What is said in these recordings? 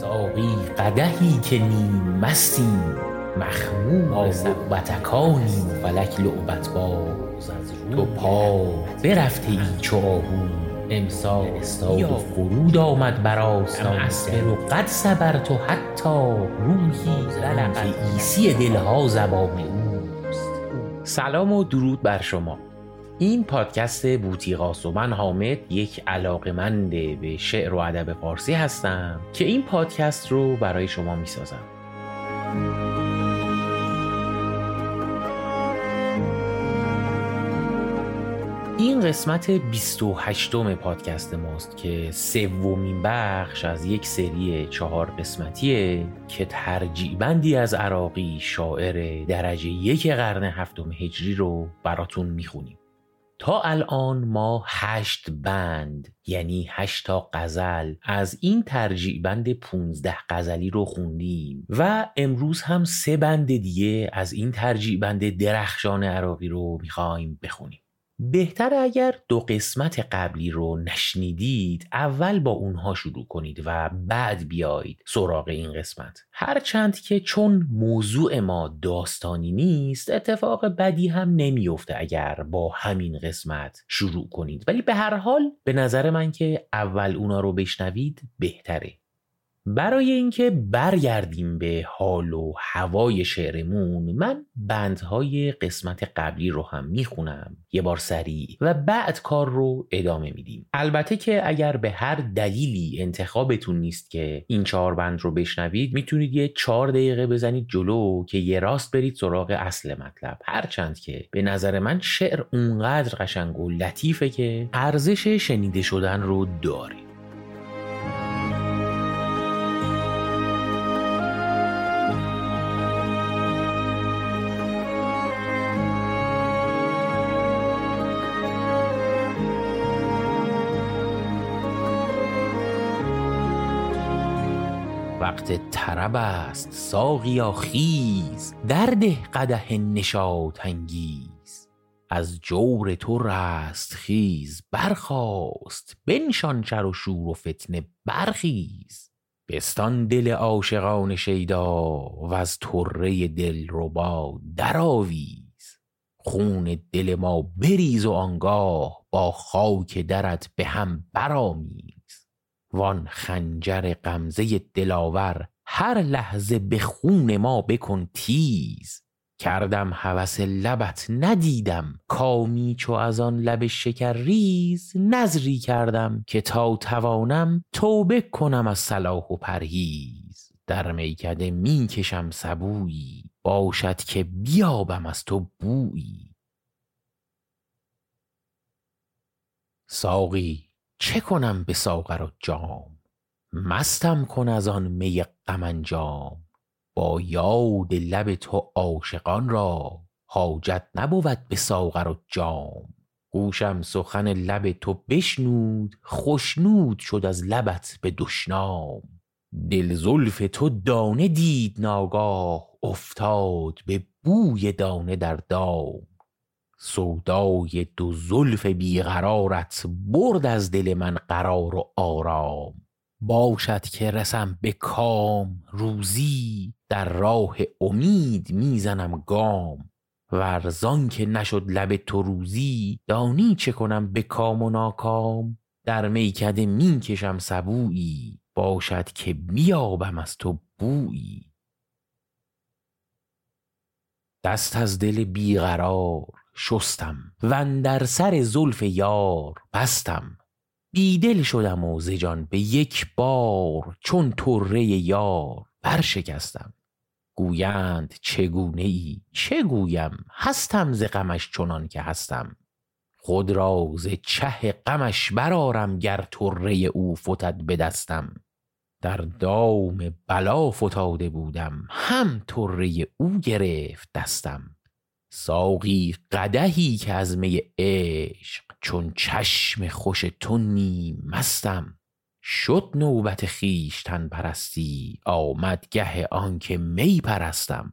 ساقی قدحی که نیم مستیم مخمور لعبتکانیم و فلک لعبت باز از تو پا برفته ای چو آهو. امسال استاد و فرود آمد بر آستان. و قد صبرت حتی روحی که عیسی دلها زبان اوست. سلام و درود بر شما. این پادکست بوتیقاس و من حامد یک علاقمند به شعر و ادب فارسی هستم که این پادکست رو برای شما می‌سازم. این قسمت 28 م پادکست ماست که سومین بخش از یک سری چهار قسمتیه که ترجیبندی از عراقی شاعر درجه یک قرن هفتم هجری رو براتون می‌خونیم. تا الان ما هشت بند یعنی هشتا غزل از این ترجیع بند 15 غزلی رو خوندیم و امروز هم سه بند دیگه از این ترجیع بند درخشان عراقی رو می‌خوایم بخونیم. بهتر اگر دو قسمت قبلی رو نشنیدید اول با اونها شروع کنید و بعد بیایید سراغ این قسمت. هرچند که چون موضوع ما داستانی نیست اتفاق بدی هم نمیفته اگر با همین قسمت شروع کنید. ولی به هر حال به نظر من که اول اونا رو بشنوید بهتره. برای اینکه برگردیم به حال و هوای شعرمون من بندهای قسمت قبلی رو هم می‌خونم یه بار سریع و بعد کار رو ادامه میدیم. البته که اگر به هر دلیلی انتخابتون نیست که این چهار بند رو بشنوید می‌تونید یه چهار دقیقه بزنید جلو که یه راست برید سراغ اصل مطلب. هرچند که به نظر من شعر اونقدر قشنگ و لطیفه که ارزش شنیده شدن رو داره وقت طرب است ساقیا خیز درده قدح نشاط انگیز از جور تو رست خیز برخاست بنشان شر و شور و فتنه برخیز. بستان دل عاشقان شیدا وز طره دلربا درآویز. خون دل ما بریز و آنگاه با خاک درت به هم برآمیز. وان خنجر غمزه دلاور هر لحظه به خون ما بکن تیز. کردم هوس لبت ندیدم کامی چو از آن لب شکر ریز. نظری کردم که تا توانم توبه کنم از صلاح و پرهیز. در میکده می کشم سبویی باشد که بیابم از تو بویی. ساقی چه کنم به ساغر و جام؟ مستم کن از آن می غم با یاد لب تو عاشقان را حاجت نبود به ساغر و جام. گوشم سخن لب تو بشنود خشنود شد از لبت به دشنام. دل زلف تو دانه دید ناگاه افتاد به بوی دانه در دام. سودای دو زلف بیقرارت برد از دل من قرار و آرام. باشد که رسم به کام روزی در راه امید می‌زنم گام. ورزان که نشد لب تو روزی دانی چه کنم به کام و ناکام؟ در میکده می کشم سبویی باشد که بیابم از تو بویی. دست از دل بیقرار شستم و در سر زلف یار بستم. بیدل شدم و ز جان به یک بار چون طره یار برشکستم. گویند چگونه ای چه گویم؟ هستم ز غمش چنان که هستم. خود را ز چه غمش برارم گر طره او فتد به دستم. در دام بلا فتاده بودم هم طره او گرفت دستم. ساقی قدحی که از می عشق چون چشم خوش تو نیم مستم شد نوبت خویشتن پرستی آمد گه آنکه می پرستم.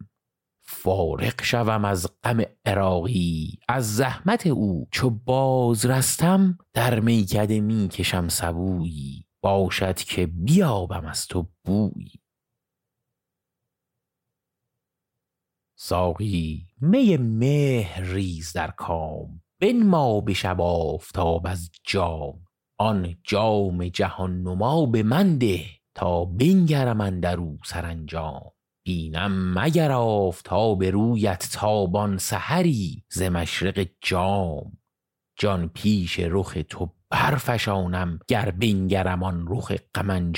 فارغ شوم از غم عراقی از زحمت او چو باز رستم در میکده می کشم سبویی باشد که بیابم از تو بویی ساقی می مهر ریز در کام بنما به شب آفتاب از جام. آن جام جهان نما به من ده تا بنگرم اندرو سرانجام. بینم مگر آفتاب رویت تابان سحری ز مشرق جام. جان پیش رخ تو برفشانم گر بنگرم آن رخ غم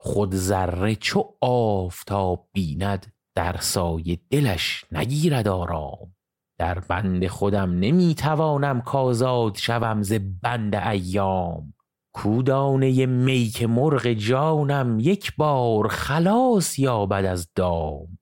خود ذره چو آفتاب بیند در سایه دلش نگیرد آرام. در بند خودم نمی توانم کازاد شوم ز بند ایام. کودانه می که مرغ جانم یک بار خلاص یابد از دام.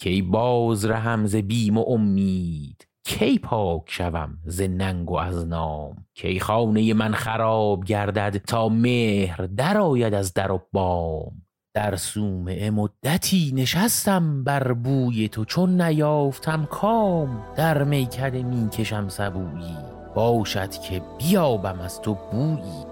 کی باز رهم ز بیم و امید کی پاک شوم ز ننگ و از نام. کی خانه من خراب گردد تا مهر درآید از در و بام. در صومعه مدتی نشستم بر بوی تو چون نیافتم کام. در میکده می کشم سبویی باشد که بیابم از تو بویی.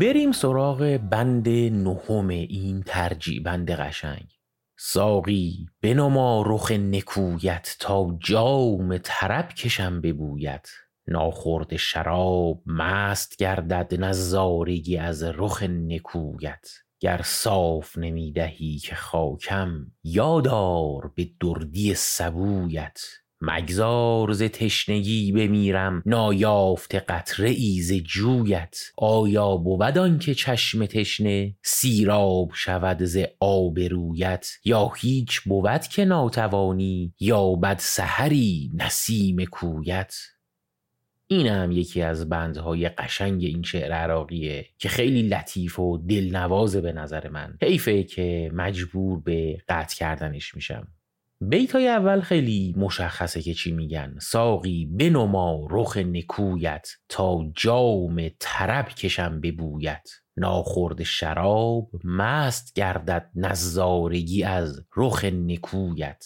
بریم سراغ بند نهم این ترجیع بند قشنگ. ساقی بنما رخ نکویت تا جام طرب کشم ببویت. ناخورد شراب مست گردد نظارگی از رخ نکویت. گر صاف نمی دهی که خاکم یادار به دردی سبویت. مگذار ز تشنگی بمیرم نایافت قطره ای ز جویت. آیا بود که چشم تشنه سیراب شود ز آب رویت؟ یا هیچ بود که ناتوانی یا بد سحری نسیم کویت؟ این هم یکی از بندهای قشنگ این شعر عراقیه که خیلی لطیف و دلنوازه به نظر من. حیفه که مجبور به قطع کردنش میشم. بیتای اول خیلی مشخصه که چی میگن. ساقی بنما رخ نکویت تا جام طرب کشم ببویت. ناخورد شراب مست گردد نظارگی از رخ نکویت.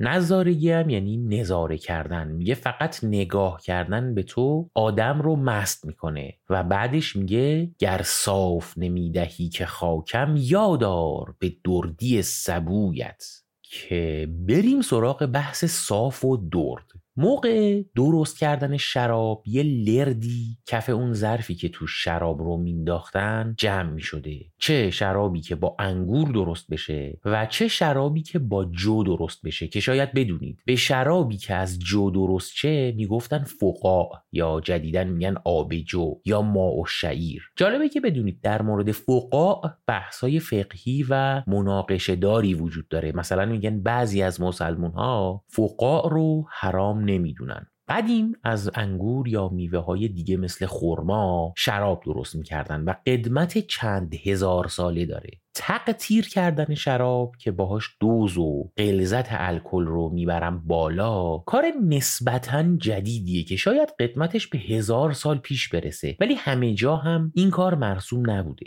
نظارگی هم یعنی نظاره کردن. میگه فقط نگاه کردن به تو آدم رو مست می‌کنه و بعدش میگه گر صاف نمی‌دهی که خاکم یادار به دردی سبویت. که بریم سراغ بحث صاف و درد. موقع درست کردن شراب یه لردی کف اون ظرفی که تو شراب رو مینداختن جمع می شده چه شرابی که با انگور درست بشه و چه شرابی که با جو درست بشه که شاید بدونید. به شرابی که از جو درست چه می‌گفتن فقاع یا جدیدن میگن آب جو یا ماء و شعیر. جالبه که بدونید در مورد فقاع بحثای فقهی و مناقشه داری وجود داره. مثلا میگن بعضی از مسلمون ها فقاع رو حرام نمی‌دونن. قدیم از انگور یا میوه های دیگه مثل خرما شراب درست می‌کردن و قدمت چند هزار ساله داره. تقطیر کردن شراب که باهاش دوز و غلظت الکل رو می‌برم بالا کار نسبتا جدیدیه که شاید قدمتش به هزار سال پیش برسه. ولی همه جا هم این کار مرسوم نبوده.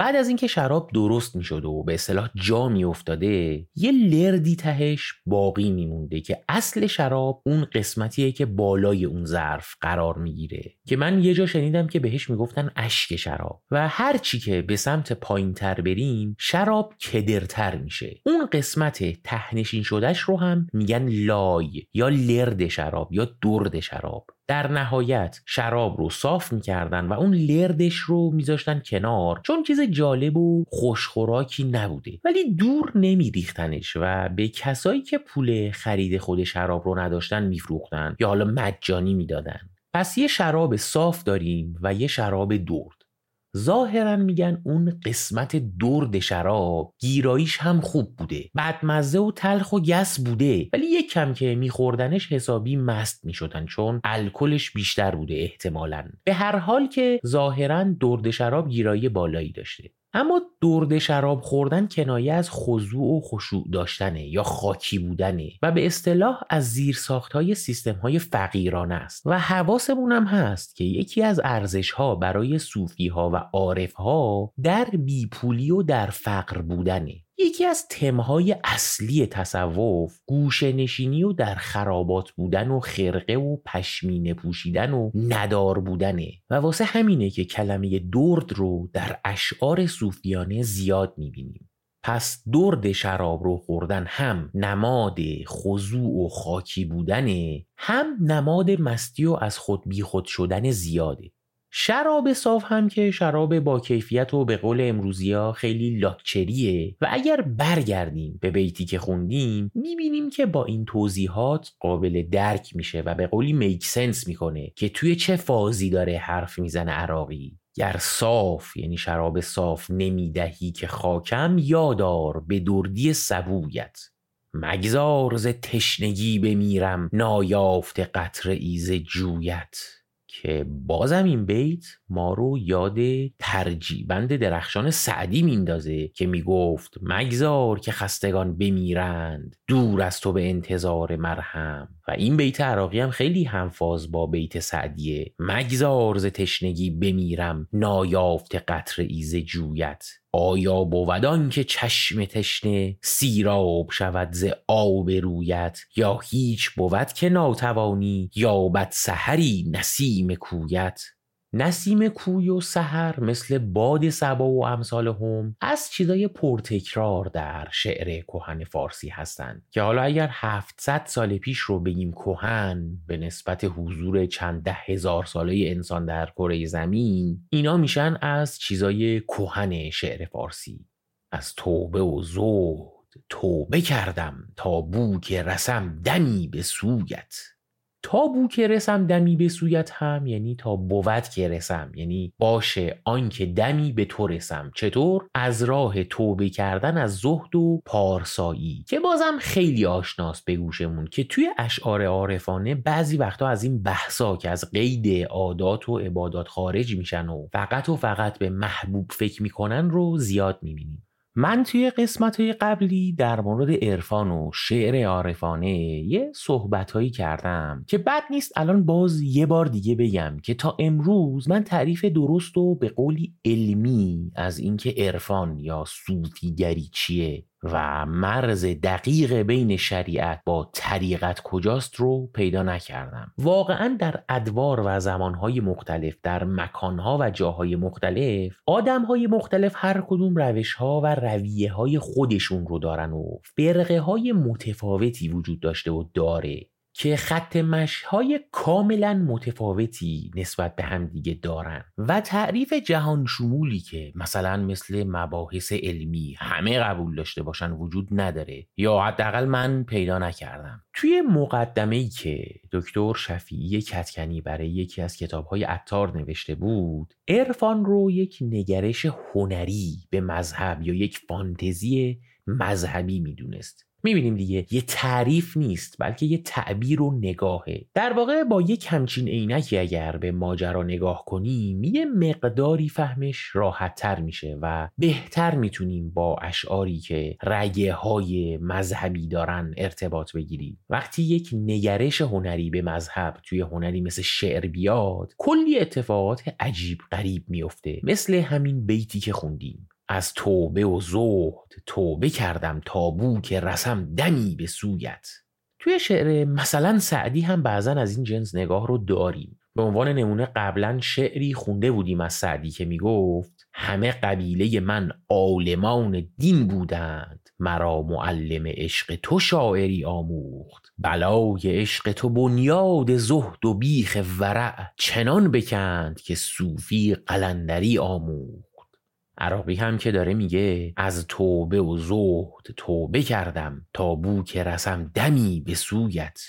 بعد از اینکه شراب درست می شده و به اصطلاح جا می افتاده یه لردی تهش باقی میمونده که اصل شراب اون قسمتیه که بالای اون ظرف قرار می‌گیره. که من یه جا شنیدم که بهش می‌گفتن اشک شراب. و هر چی که به سمت پایین تر بریم شراب کدرتر میشه. اون قسمت تهنشین شدهش رو هم میگن لای یا لرد شراب یا درد شراب. در نهایت شراب رو صاف می‌کردن و اون لردش رو میذاشتن کنار چون چیز جالب و خوشخوراکی نبوده. ولی دور نمیریختنش و به کسایی که پول خرید خود شراب رو نداشتن میفروختن یا حالا مجانی می‌دادن. پس یه شراب صاف داریم و یه شراب درد. ظاهرا میگن اون قسمت درد شراب گیراییش هم خوب بوده. بدمزه و تلخ و گس بوده. ولی یک کم که میخوردنش حسابی مست می‌شدن چون الکلش بیشتر بوده احتمالا. به هر حال که ظاهرا درد شراب گیرایی بالایی داشته. اما درد شراب خوردن کنایه از خضوع و خشوع داشتنه یا خاکی بودنه و به اصطلاح از زیر های سیستم های فقیرانه است. و حواسمون هم هست که یکی از ارزش ها برای صوفی ها و عارف ها در بیپولی و در فقر بودنه. یکی از تمهای اصلی تصوف گوشه نشینی و در خرابات بودن و خرقه و پشمینه پوشیدن و ندار بودنه. و واسه همینه که کلمه درد رو در اشعار صوفیانه زیاد می‌بینیم. پس درد شراب رو خوردن هم نماد خضوع و خاکی بودنه هم نماد مستی و از خود بیخود شدن زیاده. شراب صاف هم که شراب با کیفیت و به قول امروزی ها خیلی لاکچریه و اگر برگردیم به بیتی که خوندیم می‌بینیم که با این توضیحات قابل درک میشه و به قولی میک سنس می‌کنه که توی چه فازی داره حرف می‌زنه عراقی. گر صاف یعنی شراب صاف نمی‌دهی که خاکم یادار به دردی سبویت. مگذار ز تشنگی بمیرم نایافته قطره‌ای ز جویت. که بازم این بیت ما رو یاد ترجیبند درخشان سعدی میندازه که می‌گفت مگذار که خستگان بمیرند دور از تو به انتظار مرهم. و این بیت عراقی هم خیلی همفاز با بیت سعدیه مگذار ز تشنگی بمیرم نایافته قطره‌ای ز جویت. آیا بودان که چشم تشنه سیراب شود ز آب رویت؟ یا هیچ بود که ناتوانی یا بد سحری نسیم کویت؟ نسیم کوی و سحر مثل باد سبا و امثال هم از چیزای پرتکرار در شعر کهن فارسی هستند که حالا اگر 700 سال پیش رو بگیم کهن به نسبت حضور چند ده هزار ساله انسان در کره زمین اینا میشن از چیزای کهن شعر فارسی. از توبه و زهد توبه کردم تا بو که رسم دمی به سویت. تا بو که رسم دمی به سویت هم یعنی تا بود که رسم. یعنی باشه آنکه دمی به تو رسم. چطور؟ از راه توبه کردن از زهد و پارسایی. که بازم خیلی آشناست به گوشمون که توی اشعار عارفانه بعضی وقتا از این بحثا که از قید عادات و عبادات خارج میشن و فقط و فقط به محبوب فکر می‌کنن رو زیاد می‌بینیم. من توی قسمت های قبلی در مورد عرفان و شعر عارفانه یه صحبت هایی کردم که بد نیست الان باز یه بار دیگه بگم که تا امروز من تعریف درست و به قولی علمی از اینکه عرفان یا صوفیگری چیه و مرز دقیق بین شریعت با طریقت کجاست رو پیدا نکردم. واقعا در ادوار و زمانهای مختلف در مکانها و جاهای مختلف آدمهای مختلف هر کدوم روشها و رویه های خودشون رو دارن و فرقه های متفاوتی وجود داشته و داره. که خط مشهای کاملا متفاوتی نسبت به هم دیگه دارن و تعریف جهان شمولی که مثلا مثل مباحث علمی همه قبول داشته باشن وجود نداره یا حداقل من پیدا نکردم. توی مقدمه ای که دکتر شفیعی کتکنی برای یکی از کتابهای اتار نوشته بود عرفان رو یک نگرش هنری به مذهب یا یک فانتزی مذهبی می‌دونست. می‌بینیم دیگه یه تعریف نیست بلکه یه تعبیر و نگاهه. در واقع با یک همچین عینکی اگر به ماجرا نگاه کنیم یه مقداری فهمش راحت تر میشه و بهتر می‌تونیم با اشعاری که رگه های مذهبی دارن ارتباط بگیریم. وقتی یک نگرش هنری به مذهب توی هنری مثل شعر بیاد کلی اتفاقات عجیب غریب میفته مثل همین بیتی که خوندیم. از توبه و زهد توبه کردم تا بو که رسم دمی به سویت. توی شعر مثلا سعدی هم بعضا از این جنس نگاه رو داریم. به عنوان نمونه قبلا شعری خونده بودیم از سعدی که می‌گفت همه قبیله من عالمان دین بودند مرا معلم عشق تو شاعری آموخت. بلای عشق تو بنیاد زهد و بیخ ورع چنان بکند که صوفی قلندری آموخت. عراقی هم که داره میگه از توبه و زهد توبه کردم تا بو که رسم دمی به سویت.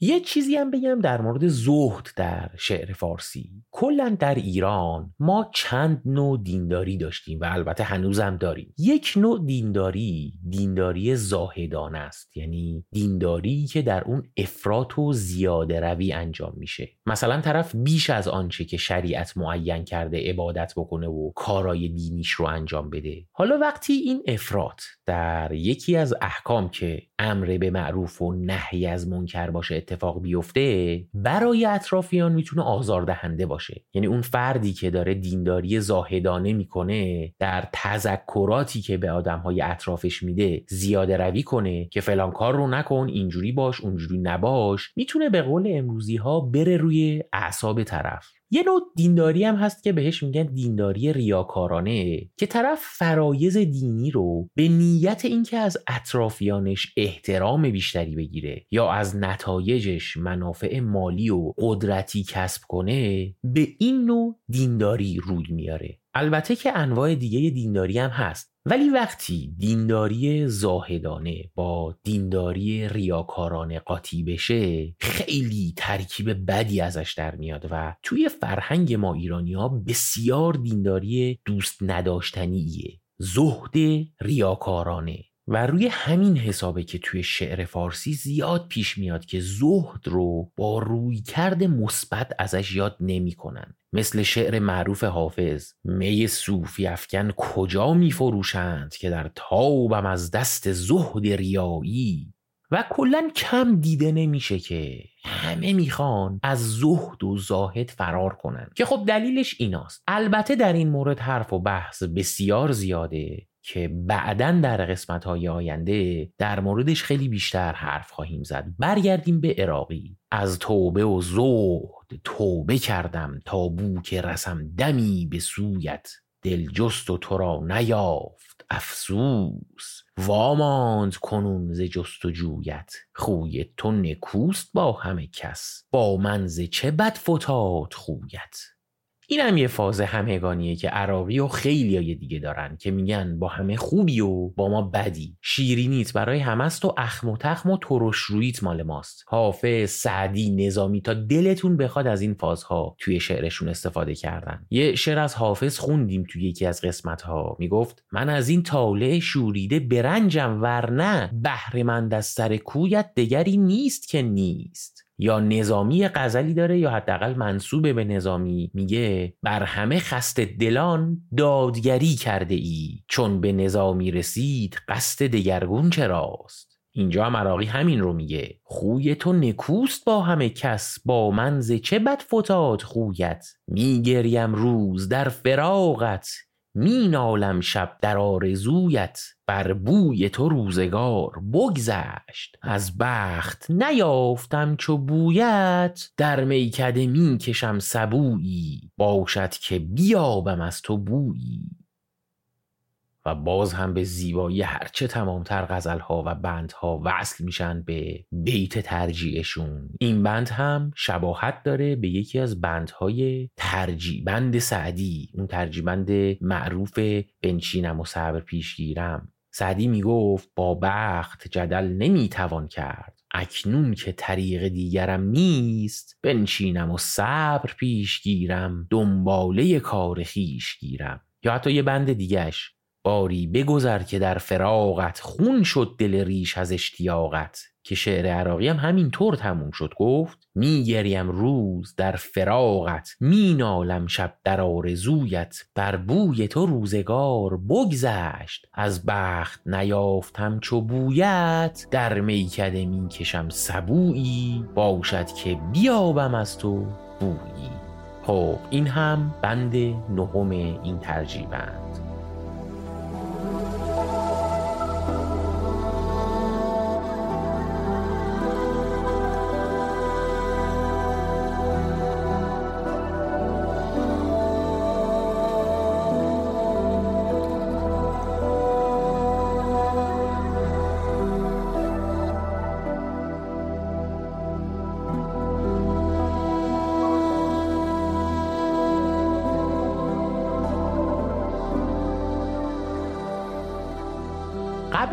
یه چیزی هم بگم در مورد زهد در شعر فارسی. کلا در ایران ما چند نوع دینداری داشتیم و البته هنوزم داریم. یک نوع دینداری دینداری زاهدانه است. یعنی دینداری که در اون افراط و زیاده روی انجام میشه. مثلا طرف بیش از آنچه که شریعت معین کرده عبادت بکنه و کارای دینیش رو انجام بده. حالا وقتی این افراط در یکی از احکام که امر به معروف و نهی از منکر باشه اتفاق بیفته برای اطرافیان می‌تونه آزاردهنده باشه. یعنی اون فردی که داره دینداری زاهدانه می‌کنه در تذکراتی که به آدمهای اطرافش میده زیاده روی کنه که فلان کار رو نکن اینجوری باش اونجوری نباش. می‌تونه به قول امروزی ها بره روی اعصاب طرف. یه نوع دینداری هم هست که بهش میگن دینداری ریاکارانه که طرف فرایز دینی رو به نیت اینکه از اطرافیانش احترام بیشتری بگیره یا از نتایجش منافع مالی و قدرتی کسب کنه به این نوع دینداری روی میاره. البته که انواع دیگه دینداری هم هست. ولی وقتی دینداری زاهدانه با دینداری ریاکارانه قاطی بشه خیلی ترکیب بدی ازش در میاد و توی فرهنگ ما ایرانی ها بسیار دینداری دوست نداشتنیه. زهد ریاکارانه. و روی همین حسابه که توی شعر فارسی زیاد پیش میاد که زهد رو با روی کرد مثبت ازش یاد نمی‌کنن. مثل شعر معروف حافظ می صوفی افکن کجا می فروشند که در تابم از دست زهد ریایی؟ و کلا کم دیده نمیشه که همه می‌خوان از زهد و زاهد فرار کنن. که خب دلیلش ایناست. البته در این مورد حرف و بحث بسیار زیاده. که بعدا در قسمت های آینده در موردش خیلی بیشتر حرف خواهیم زد. برگردیم به عراقی. از توبه و زهد توبه کردم تا بو که رسم دمی به سویت. دل جست و تو را نیافت افسوس. واماند کنون ز جست و جویت. خوی تو نکوست با همه کس. با من ز چه بد فتاد خویت؟ این هم یه فاز همگانیه که عراقی و خیلی های دیگه دارن که میگن با همه خوبی و با ما بدی. شیرینیت برای همست و اخم و تخم و ترش رویت مال ماست. حافظ سعدی نظامی تا دلتون بخواد از این فازها توی شعرشون استفاده کردن. یه شعر از حافظ خوندیم توی یکی از قسمت ها می‌گفت من از این طالع شوریده برنجم ورنه بهرهمند از سر کویت دگری نیست که نیست. یا نظامی غزلی داره یا حداقل منصوبه به نظامی میگه بر همه خست دلان دادگری کرده ای. چون به نظامی رسید قصد دگرگون چراست اینجا هم عراقی همین رو میگه. خوی تو نکوست با همه کس با منز چه بد فتاد خویت؟ میگریم روز در فراغت می نالم شب در آرزویت بر بوی تو روزگار بگذشت. از بخت نیافتم چو بویت در میکده می کشم سبویی. باشد که بیابم از تو بویی. و باز هم به زیبایی هرچه تمامتر غزلها و بندها وصل میشن به بیت ترجیعشون. این بند هم شباهت داره به یکی از بندهای ترجیع بند سعدی اون ترجیع بند معروف بنشینم و صبر پیشگیرم. سعدی می‌گفت با بخت جدل نمی‌توان کرد. اکنون که طریق دیگرم نیست بنشینم و صبر پیش گیرم دنباله کار خیش گیرم. یا حتی یه بند دیگهش. باری بگذر که در فراغت خون شد دل ریش از اشتیاقت که شعر عراقی هم همین طور تموم شد. گفت میگریم روز در فراغت مینالم شب در آرزویت. بر بوی تو روزگار بگذشت از بخت نیافتم چو بویت. در میکده می‌کشم سبویی باشد که بیابم از تو بویی. خب این هم بند نهم این ترجیبند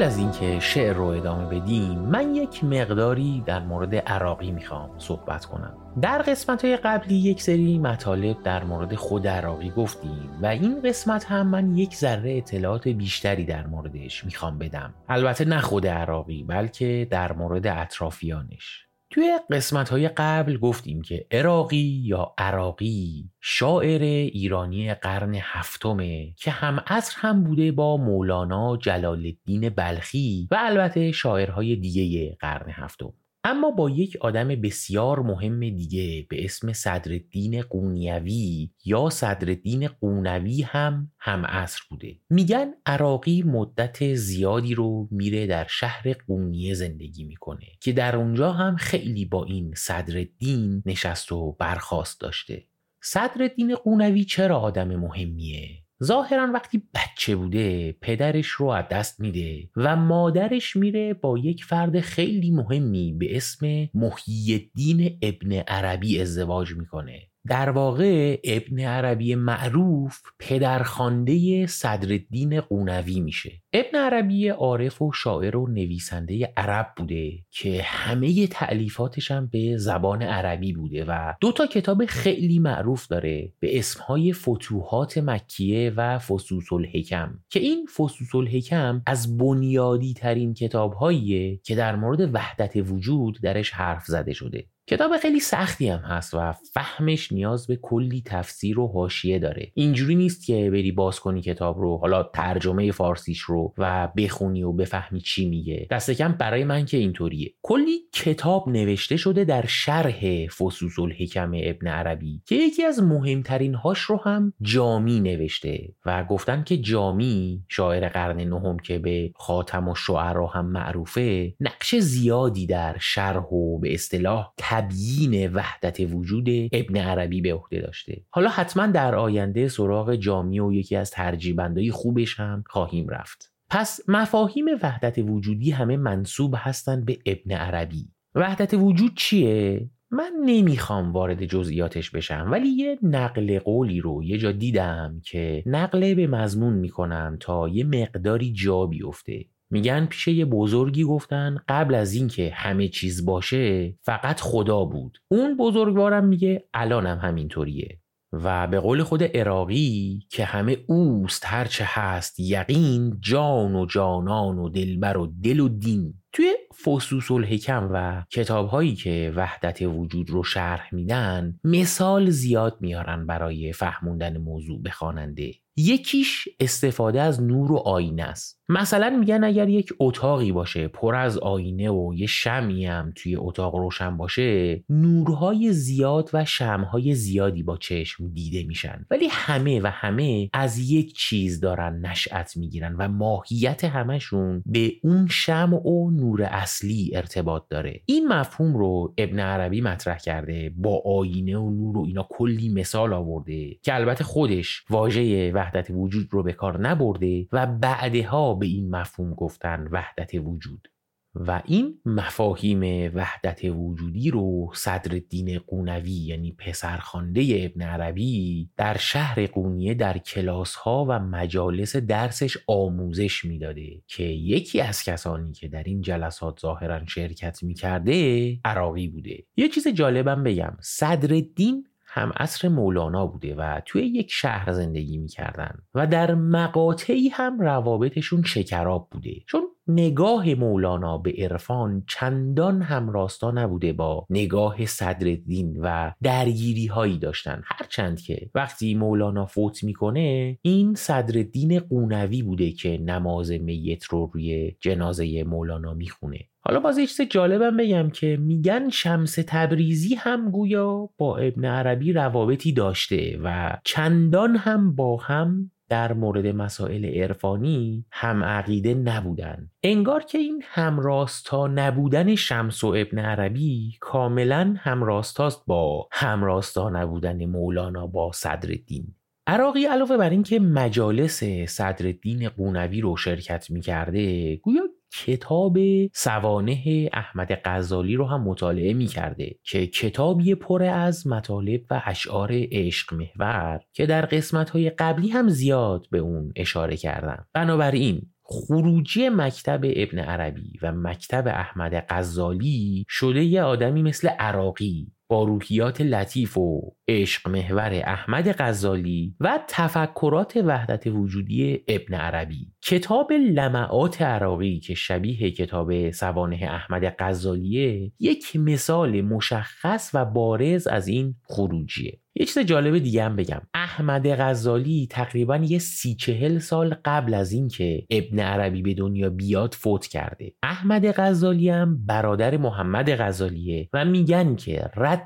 قبل از اینکه شعر رو ادامه بدیم من یک مقداری در مورد عراقی می‌خوام صحبت کنم. در قسمت های قبلی یک سری مطالب در مورد خود عراقی گفتیم و این قسمت هم من یک ذره اطلاعات بیشتری در موردش می‌خوام بدم. البته نه خود عراقی بلکه در مورد اطرافیانش. توی قسمت های قبل گفتیم که عراقی یا عراقی شاعر ایرانی قرن هفتمه که هم عصر هم بوده با مولانا جلال الدین بلخی و البته شاعرهای دیگه قرن هفتم. اما با یک آدم بسیار مهم دیگه به اسم صدرالدین قونیوی یا صدرالدین قونوی هم هم عصر بوده. میگن عراقی مدت زیادی رو میره در شهر قونیه زندگی می‌کنه که در اونجا هم خیلی با این صدرالدین نشست و برخواست داشته. صدرالدین قونوی چرا آدم مهمیه؟ ظاهرا وقتی بچه بوده پدرش رو از دست میده و مادرش میره با یک فرد خیلی مهمی به اسم محیی الدین ابن عربی ازدواج می‌کنه. در واقع ابن عربی معروف پدرخوانده صدرالدین قونوی میشه. ابن عربی عارف و شاعر و نویسنده عرب بوده که همه تعلیفاتش هم به زبان عربی بوده و دو تا کتاب خیلی معروف داره به اسمهای فتوحات مکیه و فسوس الحکم که این فسوس الحکم از بنیادی ترین کتابهاییه که در مورد وحدت وجود درش حرف زده شده. کتاب خیلی سختی هم هست و فهمش نیاز به کلی تفسیر و حاشیه داره. اینجوری نیست که بری باز کنی کتاب رو حالا ترجمه فارسیش رو و بخونی و بفهمی چی میگه. دست کم برای من که اینطوریه. کلی کتاب نوشته شده در شرح فسوس الحکم ابن عربی که یکی از مهمترین هاش رو هم جامی نوشته و گفتن که جامی شاعر قرن نهم که به خاتم و شعرا هم معروفه نقش زیادی در شرح و به اصطلاح تبیین وحدت وجود ابن عربی به عهده داشته. حالا حتما در آینده سراغ جامی و یکی از ترجیبندهای خوبش هم خواهیم رفت. پس مفاهیم وحدت وجودی همه منصوب هستند به ابن عربی. وحدت وجود چیه؟ من نمی‌خوام وارد جزئیاتش بشم ولی یه نقل قولی رو یه جا دیدم که نقله به مضمون می‌کنم تا یه مقداری جا بیفته. میگن پیش یه بزرگی گفتن قبل از اینکه همه چیز باشه فقط خدا بود. اون بزرگوارم میگه الانم همینطوریه. و به قول خود عراقی که همه اوست هرچه هست یقین جان و جانان و دلبر و دل و دین. توی فسوس الحکم و کتاب هایی که وحدت وجود رو شرح میدن مثال زیاد میارن برای فهموندن موضوع به خواننده. یکیش استفاده از نور و آینه است. مثلا میگن اگر یک اتاقی باشه پر از آینه و یه شمی هم توی اتاق روشن باشه نورهای زیاد و شمهای زیادی با چشم دیده میشن. ولی همه و همه از یک چیز دارن نشأت می‌گیرن و ماهیت همشون به اون شم و نور اصلی ارتباط داره. این مفهوم رو ابن عربی مطرح کرده با آینه و نور و اینا کلی مثال آورده که البته خودش واژه وحدت وجود رو به کار نبرده و بعدها به این مفهوم گفتن وحدت وجود. و این مفاهیم وحدت وجودی رو صدر قونوی یعنی پسرخوانده ابن عربی در شهر قونیه در کلاس ها و مجالس درسش آموزش می‌داده که یکی از کسانی که در این جلسات ظاهرا شرکت می‌کرده عراقی بوده. یه چیز جالبم بگم صدرالدین هم عصر مولانا بوده و توی یک شهر زندگی می‌کردن و در مقاطعی هم روابطشون شکراب بوده. چون نگاه مولانا به عرفان چندان همراستا نبوده با نگاه صدرالدین و درگیری هایی داشتن. هرچند که وقتی مولانا فوت می‌کنه این صدرالدین قونوی بوده که نماز میت رو روی جنازه مولانا می‌خونه. حالا باز یه چیز جالبم بگم که میگن شمس تبریزی هم گویا با ابن عربی روابطی داشته و چندان هم با هم در مورد مسائل عرفانی هم عقیده نبودن. انگار که این همراستا نبودن شمس و ابن عربی کاملا همراستاست با همراستا نبودن مولانا با صدرالدین. عراقی علاوه بر اینکه مجالس صدرالدین قونوی رو شرکت می‌کرده گویا کتاب سوانه احمد غزالی رو هم مطالعه می کرده که کتابی پر از مطالب و اشعار عشق محور که در قسمت های قبلی هم زیاد به اون اشاره کردم بنابراین خروجی مکتب ابن عربی و مکتب احمد غزالی شده یه آدمی مثل عراقی. با روحیات لطیف و عشق محور احمد غزالی و تفکرات وحدت وجودی ابن عربی. کتاب لمعات عراقی که شبیه کتاب سوانه احمد غزالیه یک مثال مشخص و بارز از این خروجیه. یه چیز جالب دیگه هم بگم. احمد غزالی تقریبا یه سی چهل سال قبل از اینکه ابن عربی به دنیا بیاد فوت کرده. احمد غزالی هم برادر محمد غزالیه و میگن که رد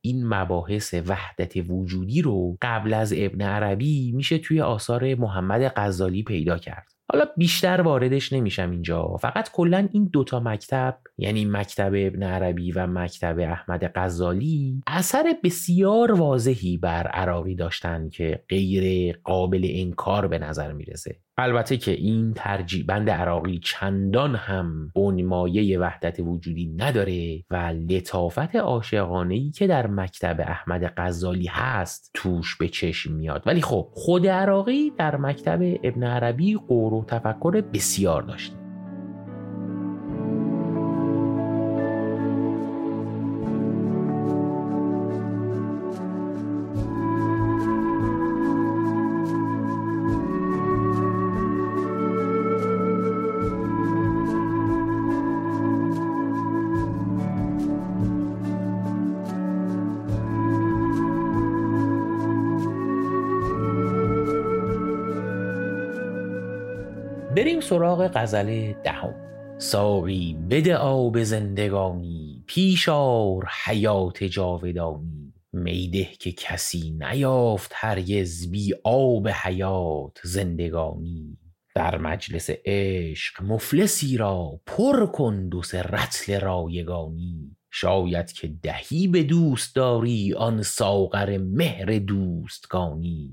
این مباحث وحدت وجودی رو قبل از ابن عربی میشه توی آثار محمد غزالی پیدا کرد. حالا بیشتر واردش نمیشم اینجا. فقط کلا این دوتا مکتب یعنی مکتب ابن عربی و مکتب احمد غزالی اثر بسیار واضحی بر عراقی داشتن که غیر قابل انکار به نظر می‌رسه. البته که این ترجیبند عراقی چندان هم بنمایه وحدت وجودی نداره و لطافت عاشقانه ای که در مکتب احمد غزالی هست توش به چشم میاد. ولی خب خود عراقی در مکتب ابن عربی قور و تفکر بسیار داشت بریم سراغ غزل دهم. ساقی بده آب زندگانی پیشار حیات جاودانی. میده که کسی نیافت هرگز بی آب حیات زندگانی. در مجلس عشق مفلسی را پر کن دو سه رطل رایگانی. شاید که دهی به دوست داری آن ساغر مهر دوستگانی.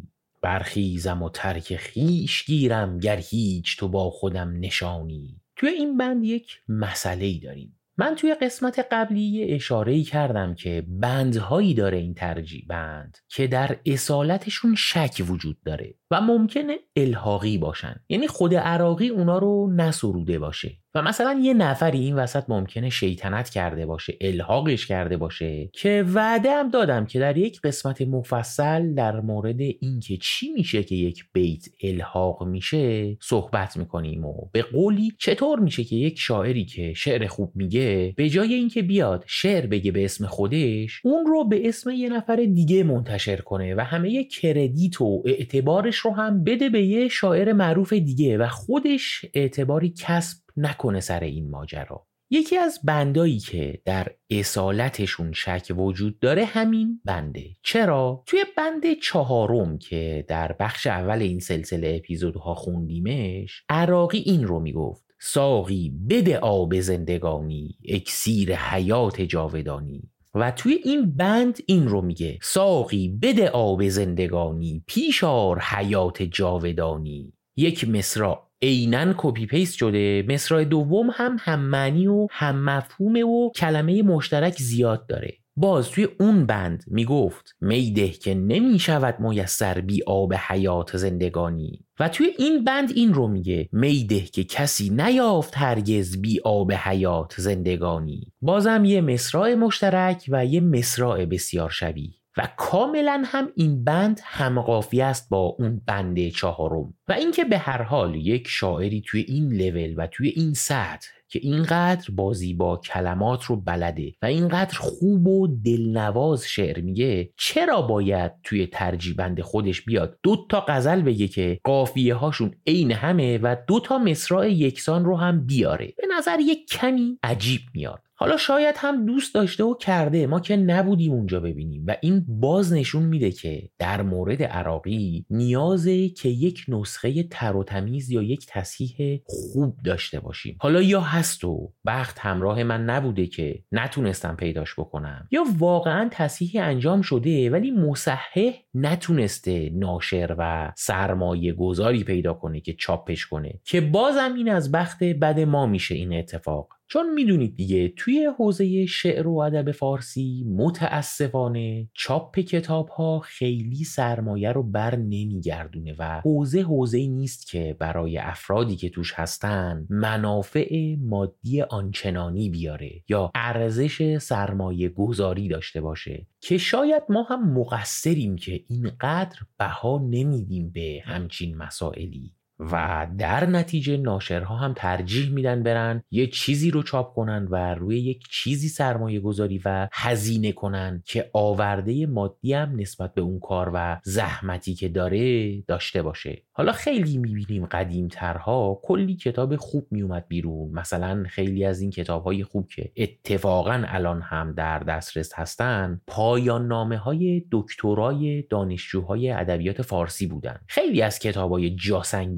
برخیزم و ترک خیش گیرم گر هیچ تو با خودم نشانی. توی این بند یک مسئله ای داریم. من توی قسمت قبلی اشاره ای کردم که بندهایی داره این ترجیح بند که در اصالتشون شک وجود داره. و ممکنه الحاقی باشن. یعنی خود عراقی اونا رو نسروده باشه. و مثلا یه نفری این وسط ممکنه شیطنت کرده باشه الحاقش کرده باشه. که وعده هم دادم که در یک قسمت مفصل در مورد اینکه چی میشه که یک بیت الحاق میشه صحبت می‌کنیم و به قولی چطور میشه که یک شاعری که شعر خوب میگه به جای اینکه بیاد شعر بگه به اسم خودش اون رو به اسم یه نفر دیگه منتشر کنه و همه کردیت و اعتبارش رو هم بده به یه شاعر معروف دیگه و خودش اعتباری کسب نکنه سر این ماجرا. یکی از بندایی که در اصالتشون شک وجود داره همین بنده. چرا؟ توی بند چهارم که در بخش اول این سلسله اپیزودها خوندیمش عراقی این رو می‌گفت ساقی بده آب زندگانی اکسیر حیات جاودانی. و توی این بند این رو میگه ساقی بده آب زندگانی پیش آر حیات جاودانی. یک مصرع عینا copy paste شده مصرع دوم هم هم معنی و هم مفهومه و کلمه مشترک زیاد داره. باز توی اون بند می‌گفت می ده که نمی شود میسر بی آب حیات زندگانی. و توی این بند این رو میگه می ده که کسی نیافت هرگز بی آب حیات زندگانی. بازم یه مصرع مشترک و یه مصرع بسیار شبیه. و کاملا هم این بند هم‌قافیه است با اون بند چهارم. و اینکه به هر حال یک شاعری توی این لول و توی این سطح که اینقدر بازی با کلمات رو بلده و اینقدر خوب و دلنواز شعر میگه چرا باید توی ترجیبند خودش بیاد؟ دو تا غزل بگه که قافیه هاشون عین همه و دو تا مصرع یکسان رو هم بیاره. به نظر یک کمی عجیب میاد. حالا شاید هم دوست داشته و کرده ما که نبودیم اونجا ببینیم. و این باز نشون میده که در مورد عراقی نیازه که یک نسخه تر و تمیز یا یک تصحیح خوب داشته باشیم. حالا یا هست و بخت همراه من نبوده که نتونستم پیداش بکنم یا واقعا تصحیح انجام شده ولی مصحح نتونسته ناشر و سرمایه گذاری پیدا کنه که چاپش کنه. که بازم این از بخت بد ما میشه این اتفاق. چون می‌دونید دیگه توی حوزه شعر و ادب فارسی متاسفانه چاپ کتاب ها خیلی سرمایه رو بر نمیگردونه و حوزه حوزه نیست که برای افرادی که توش هستن منافع مادی آنچنانی بیاره یا ارزش سرمایه گذاری داشته باشه. که شاید ما هم مقصریم که اینقدر بها نمیدیم به همچین مسائلی. و در نتیجه ناشرها هم ترجیح میدن برن یه چیزی رو چاپ کنن و روی یک چیزی سرمایه گذاری و هزینه کنن که آورده مادی هم نسبت به اون کار و زحمتی که داره داشته باشه. حالا خیلی می‌بینیم قدیم ترها کلی کتاب خوب میومد بیرون. مثلا خیلی از این کتاب های خوب که اتفاقا الان هم در دسترس هستن پایان نامه های دکترای دانشجوهای ادبیات فارسی بودن. خیلی از کتاب های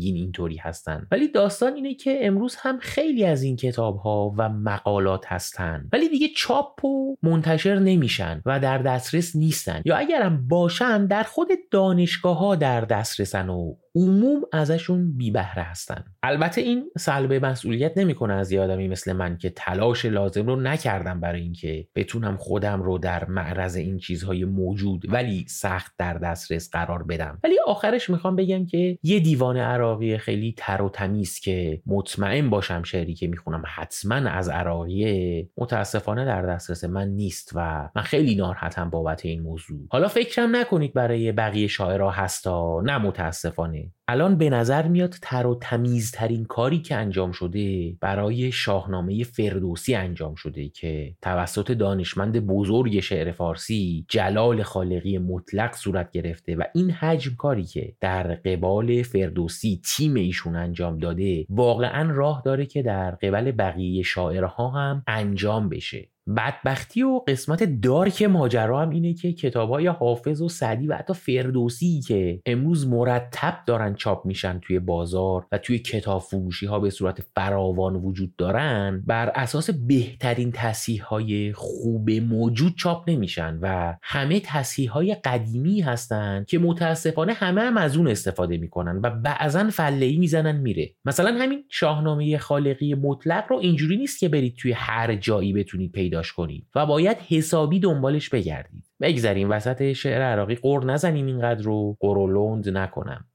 جاسنگی اینطوری هستن. ولی داستان اینه که امروز هم خیلی از این کتاب ها و مقالات هستن. ولی دیگه چاپ و منتشر نمیشن و در دسترس نیستن. یا اگرم باشن در خود دانشگاه ها در دسترسن و عموم ازشون بی بهره هستن. البته این سلب مسئولیت نمی‌کنه از یه آدمی مثل من که تلاش لازم رو نکردم برای اینکه بتونم خودم رو در معرض این چیزهای موجود ولی سخت در دسترس قرار بدم. ولی آخرش می‌خوام بگم که یه دیوان عراقی خیلی تر و تمیز که مطمئن باشم شعری که می‌خونم حتما از عراقیه متاسفانه در دسترس من نیست و من خیلی ناراحتم بابت این موضوع. حالا فکرم نکنید برای بقیه شاعرها هستا نه متاسفانه. الان به نظر میاد تر و تمیزترین کاری که انجام شده برای شاهنامه فردوسی انجام شده که توسط دانشمند بزرگ شعر فارسی جلال خالقی مطلق صورت گرفته و این حجم کاری که در قبال فردوسی تیم ایشون انجام داده واقعا راه داره که در قبل بقیه شاعرها هم انجام بشه. بدبختی و قسمت دارک ماجرا هم اینه که کتاب های حافظ و سعدی و حتی فردوسی که امروز مرتب دارن چاپ میشن توی بازار و توی کتاب فروشی ها به صورت فراوان وجود دارن بر اساس بهترین تصحیح های خوب موجود چاپ نمیشن و همه تصحیح های قدیمی هستن که متاسفانه همه هم از اون استفاده می‌کنن و بعضا فله ای می‌زنن میره. مثلا همین شاهنامه خالقی مطلق رو اینجوری نیست که برید توی هر جایی بتونید پیدا کنید و باید حسابی دنبالش بگردید. بگذریم وسط شعر عراقی. قر نزنیم اینقدر رو. قرولند نکنم.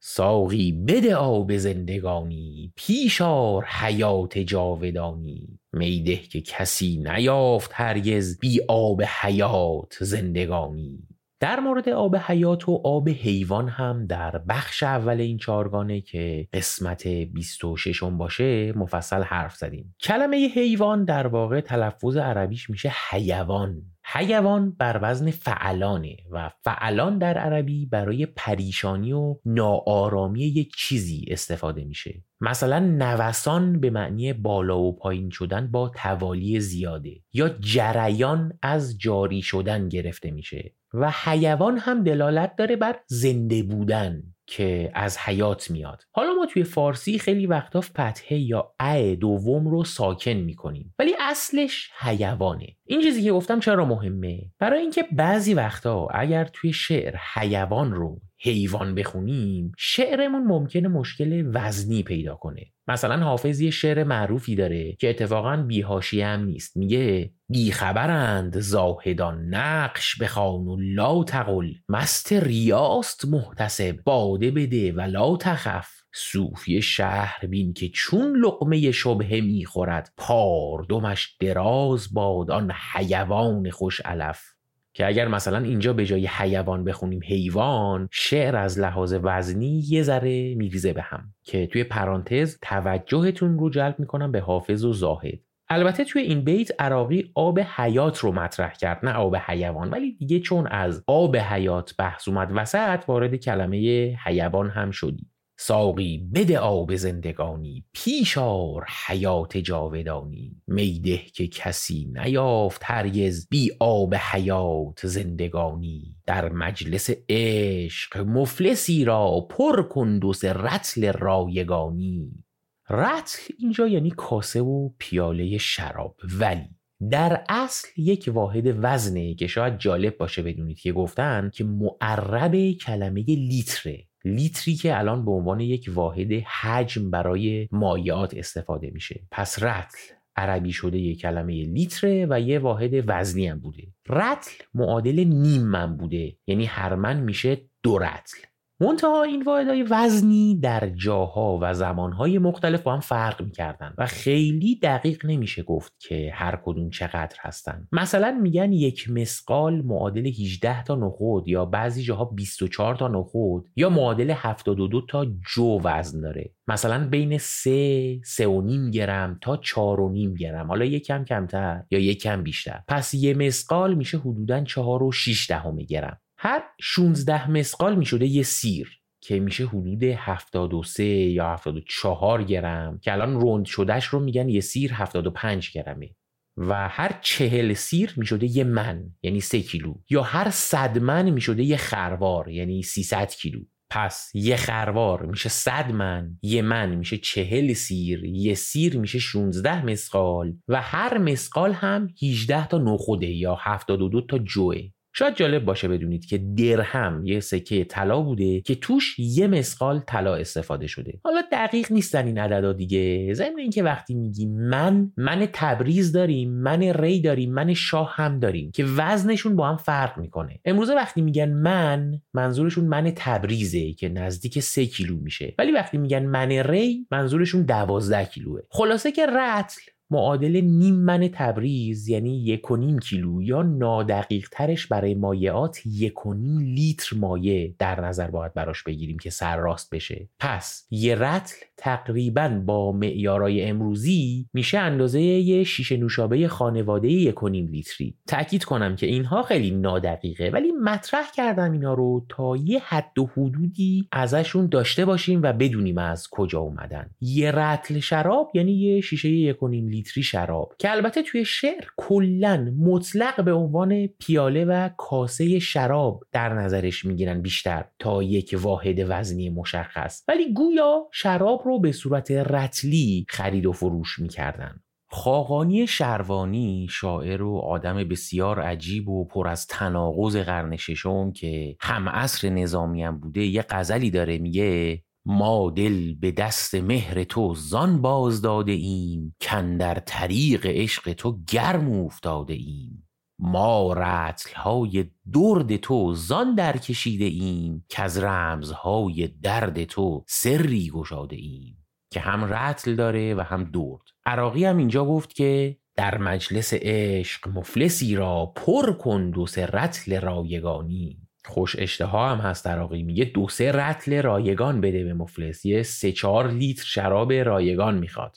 ساقی بده آب زندگانی. پیشار حیات جاودانی. میده که کسی نیافت هرگز بی آب حیات زندگانی. در مورد آب حیات و آب حیوان هم در بخش اول این چارگانه که قسمت 26 باشه مفصل حرف زدیم. کلمه حیوان در واقع تلفظ عربیش میشه حیوان. حیوان بر وزن فعلانه و فعلان در عربی برای پریشانی و ناآرامی یک چیزی استفاده میشه. مثلا نوسان به معنی بالا و پایین شدن با توالی زیاده یا جریان از جاری شدن گرفته میشه. و حیوان هم دلالت داره بر زنده بودن که از حیات میاد. حالا ما توی فارسی خیلی وقتا فتحه یا ا دوم رو ساکن می‌کنیم ولی اصلش حیوانه. این چیزی که گفتم چرا مهمه؟ برای اینکه بعضی وقتا اگر توی شعر حیوان رو حیوان بخونیم شعرمون ممکنه مشکل وزنی پیدا کنه. مثلا حافظ یه شعر معروفی داره که اتفاقا بیهاشی هم نیست. میگه بیخبرند زاهدان نقش بخوان و لا تقل. مست ریاست محتسب باده بده و لا تخف. صوفی شهر بین که چون لقمه شبه می‌خورد پاردمش دراز باد آن حیوان خوش علف. که اگر مثلا اینجا به جای حیوان بخونیم حیوان شعر از لحاظ وزنی یه ذره میریزه به هم که توی پرانتز توجهتون رو جلب می‌کنم به حافظ و زاهد. البته توی این بیت عراقی آب حیات رو مطرح کرد نه آب حیوان. ولی دیگه چون از آب حیات بحث اومد وسط وارد کلمه حیوان هم شدی ساقی بده آب زندگانی پیشار حیات جاودانی. میده که کسی نیافت هرگز بی آب حیات زندگانی. در مجلس عشق مفلسی را پر کندوس رتل رایگانی. رتل اینجا یعنی کاسه و پیاله شراب. ولی در اصل یک واحد وزنه که شاید جالب باشه بدونید که گفتن که معرب کلمه لیتره. لیتری که الان به عنوان یک واحد حجم برای مایعات استفاده میشه. پس رتل عربی شده یه کلمه لیتره و یه واحد وزنی هم بوده. رتل معادل نیم من بوده. یعنی هر من میشه دو رتل. منتها این واحدهای وزنی در جاها و زمانهای مختلف با هم فرق می‌کردن و خیلی دقیق نمیشه گفت که هر کدوم چقدر هستن. مثلا میگن یک مسقال معادل 18 تا نخود یا بعضی جاها 24 تا نخود یا معادل 72 تا جو وزن داره. مثلا بین 3 3.5 گرم تا 4.5 گرم. حالا یکم کمتر یا یکم بیشتر. پس یه مسقال میشه حدودا 4 و 6 دهم گرم. هر 16 مسقال می شده یه سیر که میشه حدود 73 یا 74 گرم که الان روند شدهش رو میگن یه سیر 75 گرمه و هر چهل سیر می شده یه من یعنی 3 کیلو. یا هر صد من می شده یه خروار یعنی 300 کیلو. پس یه خروار میشه 100 من یه من میشه چهل سیر یه سیر میشه 16 مسقال و هر مسقال هم 18 تا نخوده یا 72 تا جوه. شاید جالب باشه بدونید که درهم یه سکه طلا بوده که توش یه مسقال طلا استفاده شده. حالا دقیق نیستن این عددا دیگه. ضمن اینکه وقتی میگیم من من تبریز داریم من ری داریم من شاه هم داریم که وزنشون با هم فرق می‌کنه. امروزه وقتی میگن من منظورشون من تبریزه که نزدیک سه کیلو میشه. ولی وقتی میگن من ری منظورشون دوازده کیلوه. خلاصه که رتل معادل نیم من تبریز یعنی یک و نیم کیلو یا نادقیق ترش برای مایعات یک و نیم لیتر مایع در نظر باید براش بگیریم که سر راست بشه. پس یه رتل تقریبا با معیارای امروزی میشه اندازه یه شیشه نوشابه خانواده یک و لیتری. تأکید کنم که اینها خیلی نادقیقه ولی مطرح کردم اینا رو تا یه حد و حدودی ازشون داشته باشیم و بدونیم از کجا اومدن. یه رتل شراب یعنی یه شیشه یک و نیم لیتری شراب که البته توی شعر کلا مطلق به عنوان پیاله و کاسه شراب در نظرش می‌گیرن بیشتر تا یک واحد وزنی مشخص. ولی گویا شراب رو به صورت رتلی خرید و فروش می‌کردن. خاقانی شروانی شاعر و آدم بسیار عجیب و پر از تناقض قرن ششم که هم عصر نظامی هم بوده یه غزلی داره میگه ما دل به دست مهر تو زان باز داده ایم کن در طریق عشق تو گرم افتاده ایم. ما رتل های درد تو زان در کشیده ایم که از رمزهای درد تو سری گشاده ایم. که هم رتل داره و هم درد. عراقی هم اینجا گفت که در مجلس عشق مفلسی را پر کن دو سه رتل رایگانی. خوش اشتها هم هست عراقی میگه دو سه رتل رایگان بده به مفلس. یه سه چهار لیتر شراب رایگان می‌خواد.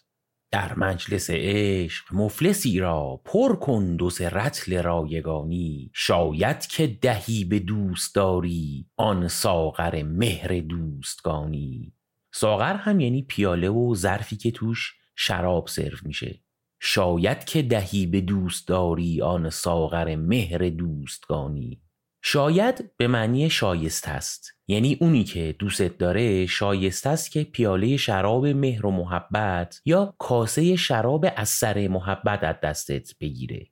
در مجلس عشق مفلسی را پر کن دو سه رتل رایگانی. شاید که دهی به دوست داری آن ساغر مهر دوستگانی. ساغر هم یعنی پیاله و ظرفی که توش شراب سرو میشه. شاید که دهی به دوست داری آن ساغر مهر دوستگانی. شاید به معنی شایست است. یعنی اونی که دوست داره شایست است که پیاله شراب مهر و محبت یا کاسه شراب از سر محبت از دستت بگیره.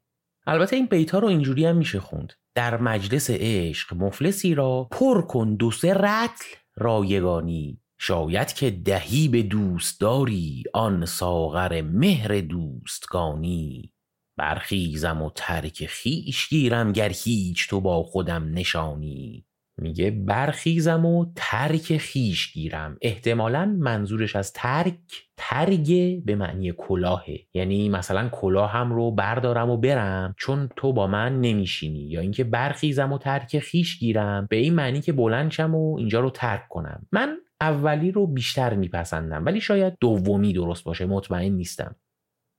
البته این بیتا رو اینجوری هم میشه خوند. در مجلس عشق مفلسی را پر کن دو سه رتل رایگانی. شاید که دهی به دوست داری آن ساغر مهر دوستگانی. برخیزم و ترک خیش گیرم گر هیچ تو با خودم نشانی. میگه برخیزم و ترک خیش گیرم. احتمالا منظورش از ترک ترگ به معنی کلاهه یعنی مثلا کلاهم رو بردارم و برم چون تو با من نمیشینی. یا اینکه برخیزم و ترک خیش گیرم به این معنی که بلند شم و اینجا رو ترک کنم. من اولی رو بیشتر میپسندم ولی شاید دومی درست باشه مطمئن نیستم.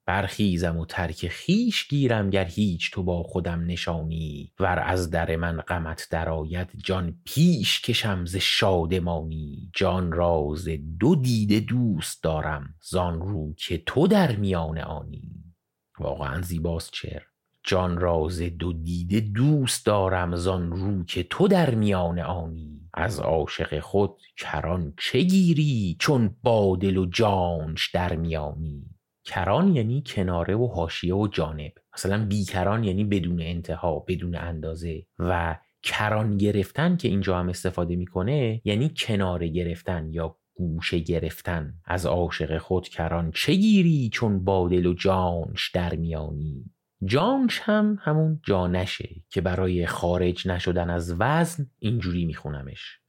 برخیزم و ترک خیش گیرم گر هیچ تو با خودم نشانی. ور از در من غمت درآید جان پیش کشم ز شادمانی. جان راز دو دیده دوست دارم زان رو که تو در میان آنی. واقعا زیباست چر جان راز دو دیده دوست دارم زان رو که تو در میان آنی. از عاشق خود کران چه گیری چون با دل و جانش در میانی؟ کران یعنی کناره و حاشیه و جانب. مثلا بیکران یعنی بدون انتها بدون اندازه. و کران گرفتن که اینجا هم استفاده می‌کنه یعنی کناره گرفتن یا گوشه گرفتن. از عاشق خود کران چه گیری چون با دل و جانش در میانی؟ جانش هم همون جانشه که برای خارج نشدن از وزن اینجوری میخونمش.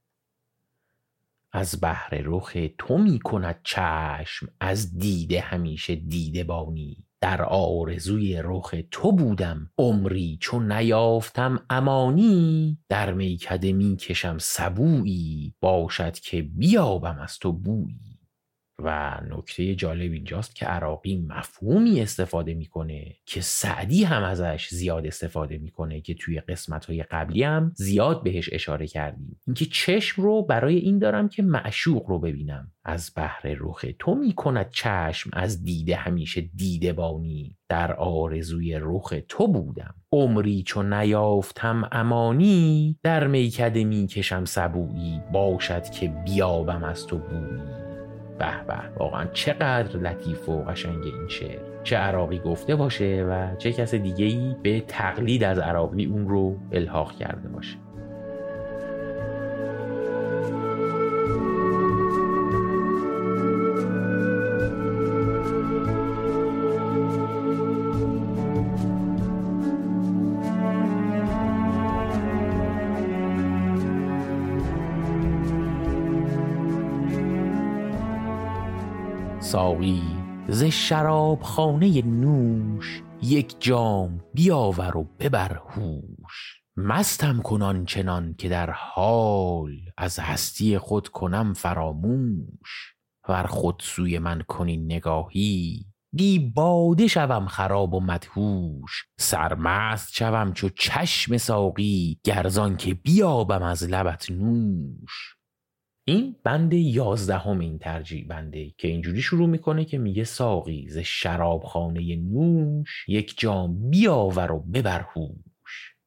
از بحر رخ تو می کند چشم از دیده همیشه دیده بانی. در آرزوی رخ تو بودم عمری چون نیافتم امانی. در میکده می کشم سبویی باشد که بیابم از تو بویی. و نکته جالب اینجاست که عراقی مفهومی استفاده می‌کنه که سعدی هم ازش زیاد استفاده می‌کنه که توی قسمت های قبلی هم زیاد بهش اشاره کردیم. اینکه چشم رو برای این دارم که معشوق رو ببینم. از بحر رخ تو می‌کند چشم از دیده همیشه دیده بانی در آرزوی رخ تو بودم. عمری چون نیافتم امانی در میکده می‌کشم سبویی. باشد که بیابم از تو بویی. به به. واقعا چقدر لطیف و قشنگ این شعر. چه عراقی گفته باشه و چه کس دیگه ای به تقلید از عراقی اون رو الحاق کرده باشه. ساقی ز شراب خانه نوش یک جام بیاور و ببر هوش مستم کنان چنان که در حال از هستی خود کنم فراموش ور خود سوی من کنی نگاهی بی باده شوم خراب و مدهوش سرمست شوم چو چشم ساقی گرزان که بیابم از لبت نوش این بند یازدهم این ترجیع بنده که اینجوری شروع می‌کنه که میگه ساقی ز شرابخانه نوش یک جام بیاور و ببر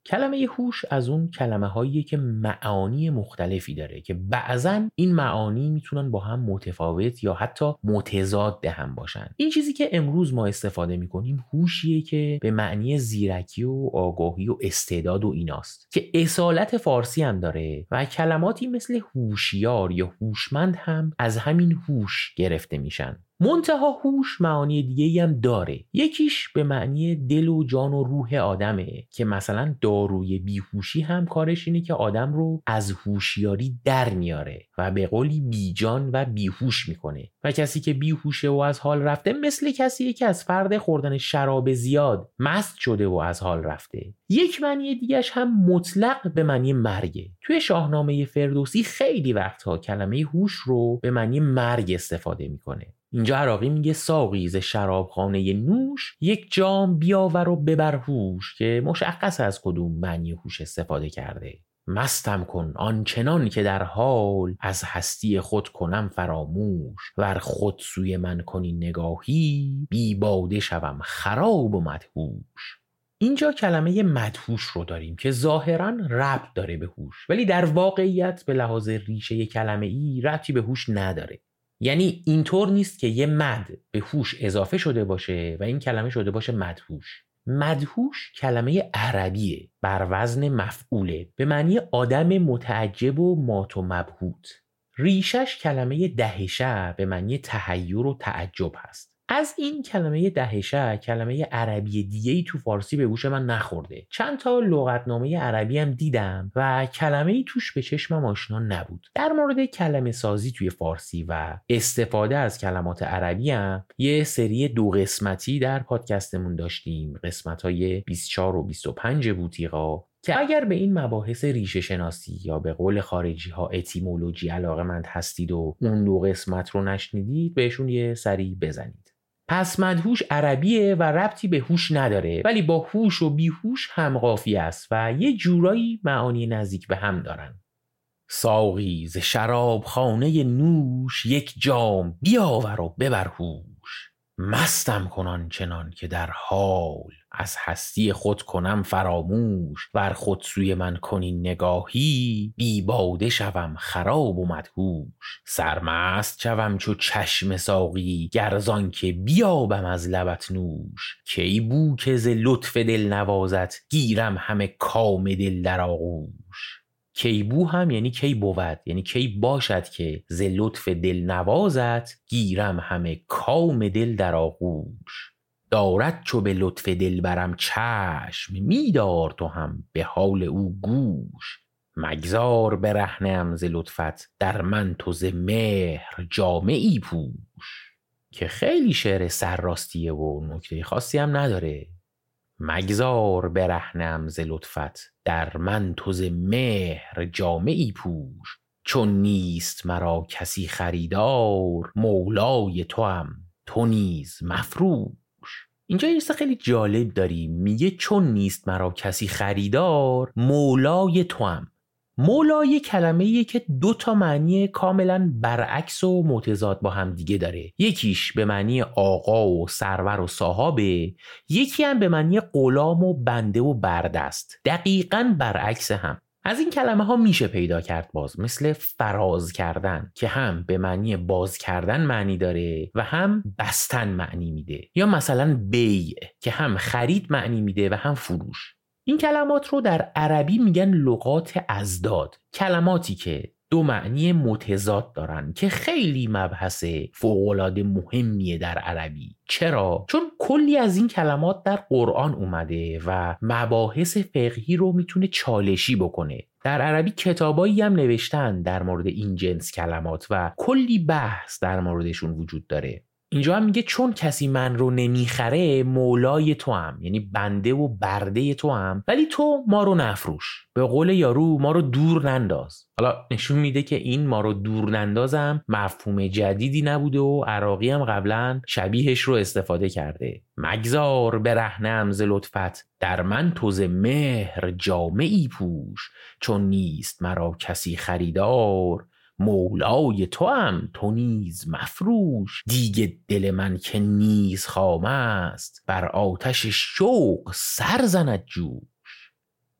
کلمه هوش از اون کلمه هایی که معانی مختلفی داره که بعضا این معانی می‌تونن با هم متفاوت یا حتی متضاد هم باشن. این چیزی که امروز ما استفاده می‌کنیم هوشیه که به معنی زیرکی و آگاهی و استعداد و ایناست که اصالت فارسی هم داره و کلماتی مثل هوشیار یا هوشمند هم از همین هوش گرفته میشن. منتها هوش معانی دیگه هم داره. یکیش به معنی دل و جان و روح آدمه که مثلا داروی بیهوشی هم کارش اینه که آدم رو از هوشیاری در میاره و به قولی بیجان و بیهوش می‌کنه. و کسی که بیهوشه و از حال رفته مثل کسی که از فرد خوردن شراب زیاد مست شده و از حال رفته. یک معنی دیگهش هم مطلق به معنی مرگه. توی شاهنامه فردوسی خیلی وقتها کلمه هوش رو به معنی مرگ استفاده می‌کنه. اینجا عراقی میگه ساقی ز شرابخانه نوش یک جام بیاور و ببر هوش که مشخص از کدوم معنی هوش استفاده کرده. مستم کن آنچنان که در حال از هستی خود کنم فراموش. ور خود سوی من کنی نگاهی بی باده شوم خراب و مدهوش. اینجا کلمه مدهوش رو داریم که ظاهرا ربط داره به هوش ولی در واقعیت به لحاظ ریشه کلمه ای ربطی به هوش نداره. یعنی اینطور نیست که یه مد به هوش اضافه شده باشه و این کلمه شده باشه مدهوش. مدهوش کلمه عربیه بر وزن مفعوله به معنی آدم متعجب و مات و مبهوت. ریشش کلمه دهشه به معنی تحیر و تعجب هست. از این کلمه دهشه کلمه عربی دیگه ای تو فارسی به گوش من نخورده. چند تا لغتنامه عربی هم دیدم و کلمه ای توش به چشمم آشنا نبود. در مورد کلمه سازی توی فارسی و استفاده از کلمات عربی هم یه سری دو قسمتی در پادکستمون داشتیم. قسمت های 24 و 25 بوتیقا که اگر به این مباحث ریشه شناسی یا به قول خارجی ها اتیمولوژی علاقه مند هستید و اون دو قسمت رو نشنیدید بهشون یه سری بزنید. پس مدهوش عربیه و ربطی به هوش نداره ولی با هوش و بیهوش هم قافی است و یه جورایی معانی نزدیک به هم دارن. ساقی ز شراب خانه نوش یک جام بیاور و ببر هوش. مستم کنان چنان که در حال از هستی خود کنم فراموش ور خود سوی من کنی نگاهی بی باده شوم خراب و مدهوش. سرمست شوم چو چشم ساقی گرزان که بیابم از لبت نوش. کی بو که ز لطف دل نوازت گیرم همه کام دل در آغوش. کیبو هم یعنی کی بود یعنی کی باشد که ز لطف دل نوازت گیرم همه کام دل در آغوش. دارد چو به لطف دل برم چشم میدار تو هم به حال او گوش. مگذار برهنم ز لطفت در من تو ز مهر جامعی پوش. که خیلی شعر سرراستیه و نکته خاصی هم نداره. مگذار برهنم ز لطفت در من تو ز مهر جامعی پوش. چون نیست مرا کسی خریدار مولای تو هم تو نیز مفروش. اینجا یه خیلی جالب داریم میگه چون نیست مرا کسی خریدار مولای تو هم مولا یه کلمه ایه که دو تا معنی کاملا برعکس و متضاد با هم دیگه داره. یکیش به معنی آقا و سرور و صاحبه یکی هم به معنی غلام و بنده و بردست. دقیقا برعکس هم. از این کلمه ها میشه پیدا کرد باز مثل فراز کردن که هم به معنی باز کردن معنی داره و هم بستن معنی میده یا مثلا بیع که هم خرید معنی میده و هم فروش. این کلمات رو در عربی میگن لغات ازداد کلماتی که دو معنی متضاد دارن که خیلی مبحث فوقالعاده مهمیه در عربی. چرا؟ چون کلی از این کلمات در قرآن اومده و مباحث فقهی رو می‌تونه چالشی بکنه. در عربی کتابایی هم نوشتن در مورد این جنس کلمات و کلی بحث در موردشون وجود داره. اینجا هم میگه چون کسی من رو نمی‌خره مولای تو هم یعنی بنده و برده تو هم ولی تو ما رو نفروش. به قول یارو ما رو دور ننداز. حالا نشون میده که این ما رو دور نندازم مفهوم جدیدی نبوده و عراقی هم قبلا شبیهش رو استفاده کرده. مگذار برهنم ز لطفت در من توز مهر جامعی پوش. چون نیست مرا کسی خریدار مولای تو هم تو نیز مفروش. دیگه دل من که نیز خام است بر آتش شوق سر زند جو.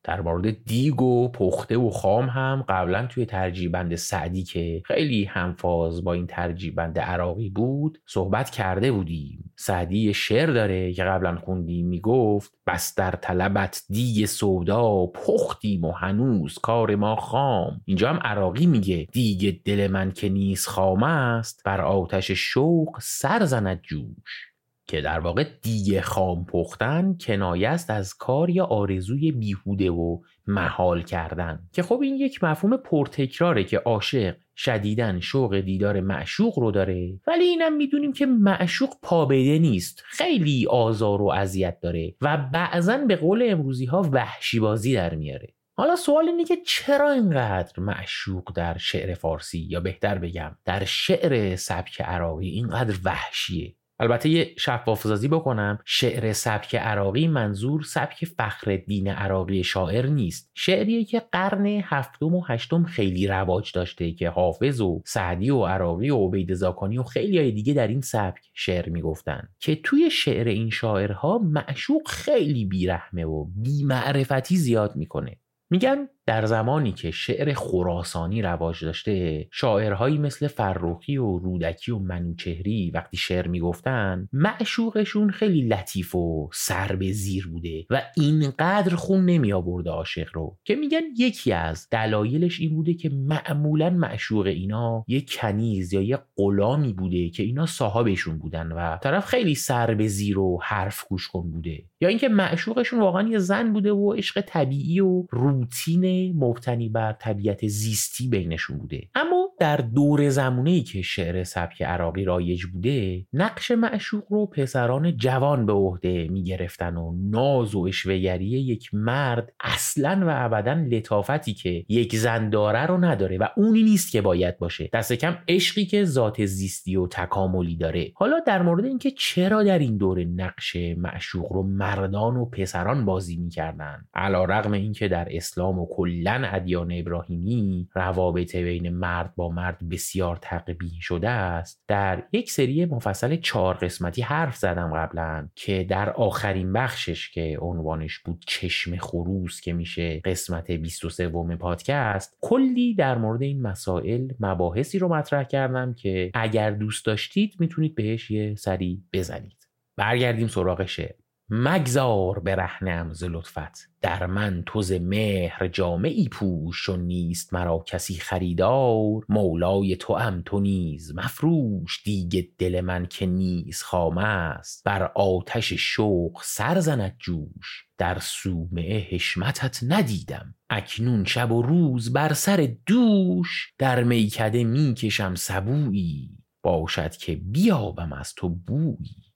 در مورد دیگ و پخته و خام هم قبلا توی ترجیبند سعدی که خیلی همفاز با این ترجیبند عراقی بود صحبت کرده بودیم. سعدی شعر داره که قبلا خوندیم می‌گفت بس در طلبت دیگ سودا پختیم و هنوز کار ما خام. اینجا هم عراقی میگه دیگ دل من که نیست خام است بر آتش شوق سر زند جوش. که در واقع دیگه خام پختن کنایه است از کار یا آرزوی بیهوده و محال کردن. که خب این یک مفهوم پرتکراره که عاشق شدیدن شوق دیدار معشوق رو داره ولی اینم می‌دونیم که معشوق پابده نیست خیلی آزار و اذیت داره و بعضا به قول امروزی ها وحشی بازی در میاره. حالا سوال اینه که چرا اینقدر معشوق در شعر فارسی یا بهتر بگم در شعر سبک عراقی اینقدر وحشیه؟ البته یه شفاف بکنم. شعر سبک عراقی منظور سبک فخر دین عراقی شاعر نیست. شعریه که قرن هفتم و هشتم خیلی رواج داشته که حافظ و سعدی و عراقی و عبید زاکانی و خیلی های دیگه در این سبک شعر می‌گفتن. که توی شعر این شاعرها معشوق خیلی بیرحمه و بیمعرفتی زیاد می‌کنه. میگن در زمانی که شعر خراسانی رواج داشته شاعرهایی مثل فرخی و رودکی و منوچهری وقتی شعر می‌گفتن معشوقشون خیلی لطیف و سر به زیر بوده و اینقدر خون نمی آورده عاشق رو که میگن یکی از دلایلش این بوده که معمولا معشوق اینا یه کنیز یا یه غلامی بوده که اینا صاحبشون بودن و طرف خیلی سر به زیر و حرف گوش کن بوده. یا اینکه معشوقشون واقعا یه زن بوده و عشق طبیعی و روتین مبتنی بر طبیعت زیستی بینشون بوده. اما در دور زمونه ای که شعر سبک عراقی رایج بوده نقش معشوق رو پسران جوان به عهده می‌گرفتن و ناز و اشوهگری یک مرد اصلا و ابدا لطافتی که یک زن داره رو نداره و اونی نیست که باید باشه. دست کم عشقی که ذات زیستی و تکاملی داره. حالا در مورد اینکه چرا در این دوره نقش معشوق رو مردان و پسران بازی می‌کردن. علا رغم اینکه در اسلام و کلا ادیان ابراهیمی روابط بین مرد با مرد بسیار تقبیح شده است در یک سری مفصل چهار قسمتی حرف زدم قبلا که در آخرین بخشش که عنوانش بود چشم خروس که میشه قسمت 23 پادکست کلی در مورد این مسائل مباحثی رو مطرح کردم که اگر دوست داشتید می‌تونید بهش یه سری بزنید. برگردیم سراغ شعر. مگذار برهنم ز لطفت. در من تو مهر جامعی پوش چون نیست مرا کسی خریدار. مولای توام تو نیز مفروش. دیگ دل من که نیز خام است. بر آتش شوق سر زند جوش. در صومعه حشمتت ندیدم. اکنون شب و روز بر سر دوش. در میکده می‌کشم سبویی. باشد که بیابم از تو بویی.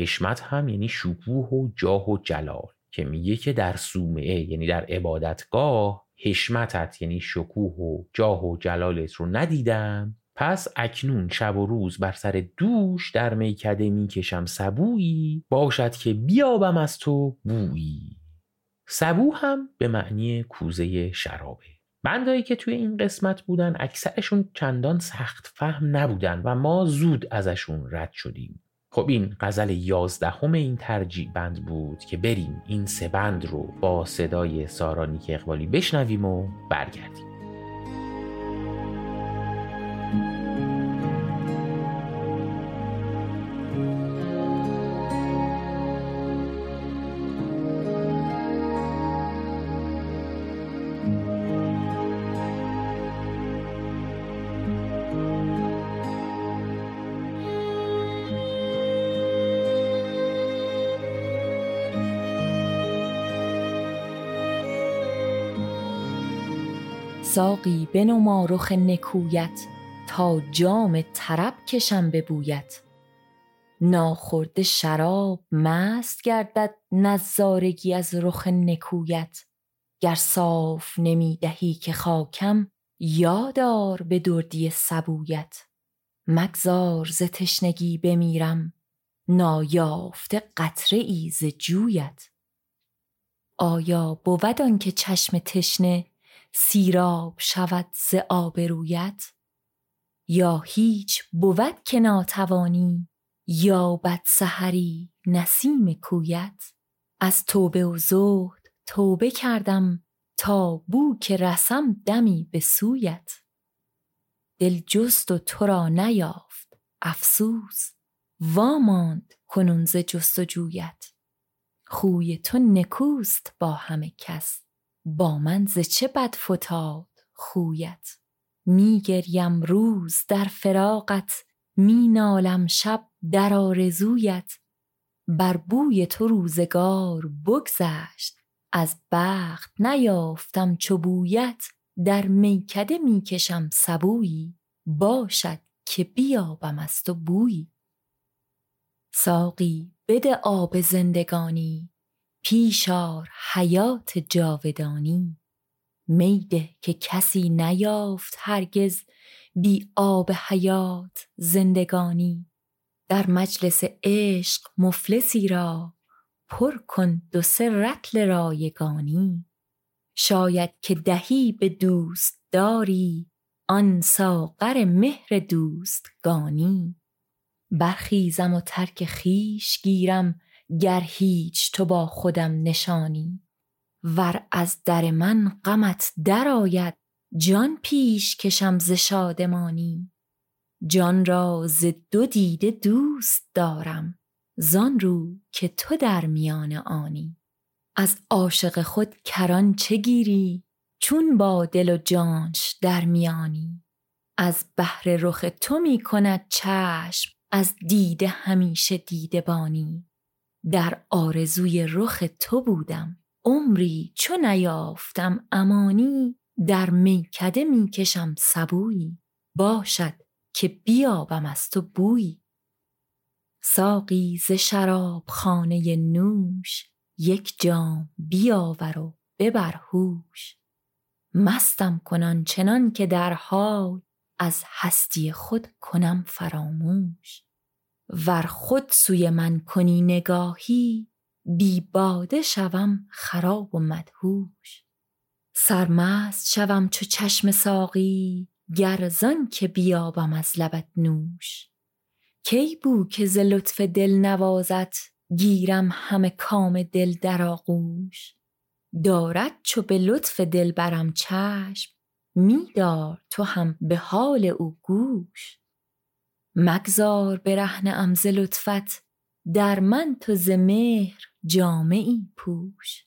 حشمت هم یعنی شکوه و جاه و جلال که میگه که در صومعه یعنی در عبادتگاه حشمتت یعنی شکوه و جاه و جلالت رو ندیدم. پس اکنون شب و روز بر سر دوش در میکده می‌کشم. سبویی؟ باشد که بیابم از تو بویی. سبو هم به معنی کوزه شرابه. بندایی که توی این قسمت بودن اکثرشون چندان سخت فهم نبودن و ما زود ازشون رد شدیم. خب این غزل یازدهم این ترجیع بند بود که بریم این سه بند رو با صدای سارانیک اقبالی بشنویم و برگردیم. ساقی بنما رخ نکویت تا جام طرب کشم به بویت. ناخورده شراب مست گردد نظارگی از رخ نکویت. گر صاف نمی دهی که خاکم یادار به دردی سبویت. مگذار ز تشنگی بمیرم نایافته قطره ای ز جویت. آیا بود آنکه چشم تشنه سیراب شود ز آبرویت یا هیچ بود که ناتوانی یابد سحری نسیم کویت؟ از توبه و زهد توبه کردم تا بو که رسم دمی به سویت. دل جست و تو را نیافت افسوس واماند کنون ز جست و جویت. خوی تو نکوست با همه کس. با من ز چه بد فتاد خویت؟ می گریم روز در فراقت می نالم شب در آرزویت. بر بوی تو روزگار بگذشت از بخت نیافتم چو بویت. در میکده می کشم سبویی باشد که بیابم از تو بویی. ساقی بده آب زندگانی. پیشار حیات جاودانی. میده که کسی نیافت هرگز بی آب حیات زندگانی. در مجلس عشق مفلسی را پر کن دو سه رطل رایگانی. شاید که دهی به دوست داری آن ساغر مهر دوستگانی. برخیزم و ترک خویش گیرم گر هیچ تو با خودم نشانی. ور از در من غمت درآید جان پیش کشم ز شادمانی. جان را ز دو دیده دوست دارم زان رو که تو در میان آنی. از عاشق خود کران چه گیری چون با دل و جانش در میانی. از بهر رخ تو می کند چشم از دیده همیشه دیده بانی در آرزوی رخ تو بودم. عمری چو نیافتم امانی در میکده می‌کشم سبویی. باشد که بیابم از تو بویی. ساقی ز شراب خانه نوش یک جام بیاور و ببر هوش. مستم کن چنان که در حال از هستی خود کنم فراموش. ور خود سوی من کنی نگاهی بی باده شوم خراب و مدهوش. سرمست شوم چو چشم ساقی گر زان که بیابم از لبت نوش. کی بو که ز لطف دل نوازت گیرم همه کام دل در آغوش. دارد چو به لطف دلبرم چشم می دار تو هم به حال او گوش. مگذار برهنه ام ز لطفت در من تو ز جامعی پوش.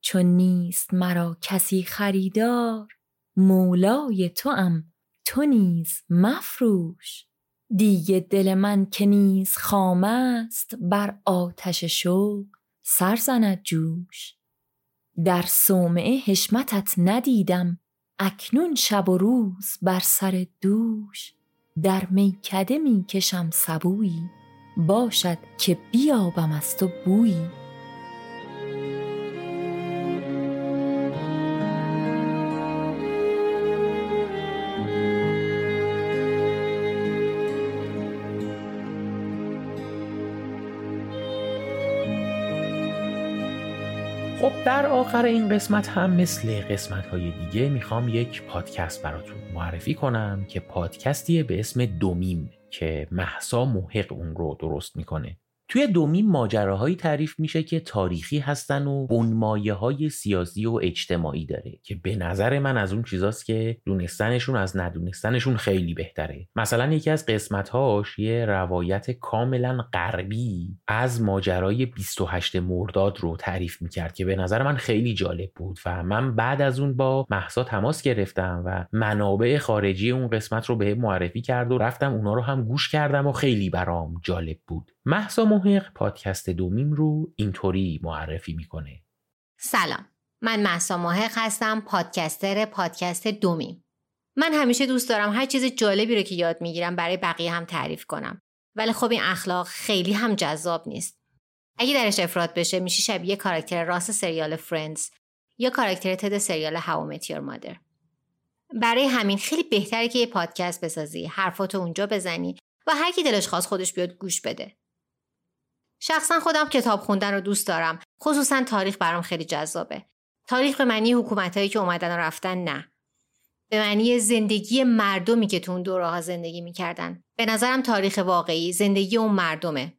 چون نیست مرا کسی خریدار مولای تو ام تو نیز مفروش. دیگه دل من که نیز خام است بر آتش شوق سر زند جوش. در صومعه حشمتت ندیدم اکنون شب و روز بر سر دوش. در میکده می کشم سبویی باشد که بیابم از تو بویی. آخر این قسمت هم مثل قسمت های دیگه می‌خوام یک پادکست براتون معرفی کنم که پادکستیه به اسم دومیم که محسا محق اون رو درست می‌کنه. توی دومین ماجراهایی تعریف میشه که تاریخی هستن و بنمایه های سیاسی و اجتماعی داره که به نظر من از اون چیزاست که دونستنشون از ندونستنشون خیلی بهتره. مثلا یکی از قسمتهاش یه روایت کاملا غربی از ماجرای 28 مرداد رو تعریف می‌کرد که به نظر من خیلی جالب بود و من بعد از اون با محسا تماس گرفتم و منابع خارجی اون قسمت رو به معرفی کرد و رفتم اونا رو هم گوش کردم و خیلی برام جالب بود. محسا محق پادکست دومیم رو اینطوری معرفی می‌کنه. سلام. من محسا محق هستم پادکستر پادکست دومیم. من همیشه دوست دارم هر چیز جالبی رو که یاد می‌گیرم برای بقیه هم تعریف کنم. ولی خب این اخلاق خیلی هم جذاب نیست. اگه درش افراد بشه میشه شبیه کاراکتر راس سریال فرندز یا کاراکتر تد سریال هاو متیور مادر برای همین خیلی بهتره که یه پادکست بسازی حرفاتو اونجا بزنی و هر کی دلش خواست خودش بیاد گوش بده. شخصا خودم کتاب خوندن رو دوست دارم. خصوصا تاریخ برام خیلی جذابه. تاریخ به معنی حکومتهایی که اومدن و رفتن نه. به معنی زندگی مردمی که تو اون دوره زندگی می‌کردن. به نظرم تاریخ واقعی زندگی اون مردمه.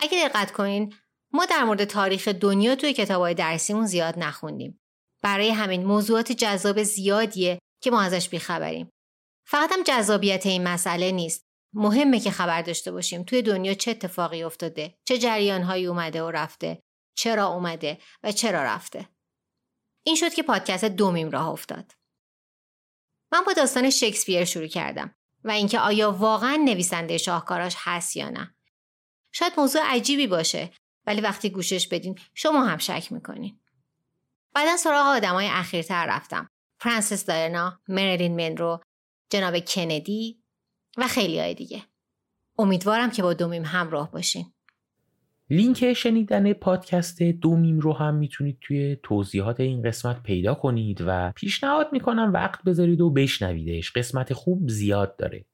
اگه دقت کنین ما در مورد تاریخ دنیا توی کتابهای درسیمون زیاد نخوندیم. برای همین موضوعات جذاب زیادیه که ما ازش بیخبریم. فقط هم جذابیت این مسئله نیست. مهمه که خبر داشته باشیم. توی دنیا چه اتفاقی افتاده؟ چه جریانهایی اومده و رفته؟ چرا اومده و چرا رفته؟ این شد که پادکست دومیم راه افتاد. من با داستان شکسپیر شروع کردم و اینکه آیا واقعا نویسنده شاهکاراش هست یا نه. شاید موضوع عجیبی باشه ولی وقتی گوشش بدین شما هم شک می‌کنین. بعدا سراغ آدمای اخیرتر رفتم. فرانسیس داینا مریلین منرو جناب کندی و خیلی های دیگه. امیدوارم که با دومیم همراه باشین. لینک شنیدن پادکست دومیم رو هم می‌تونید توی توضیحات این قسمت پیدا کنید و پیشنهاد می‌کنم وقت بذارید و بشنویدش. قسمت خوب زیاد داره.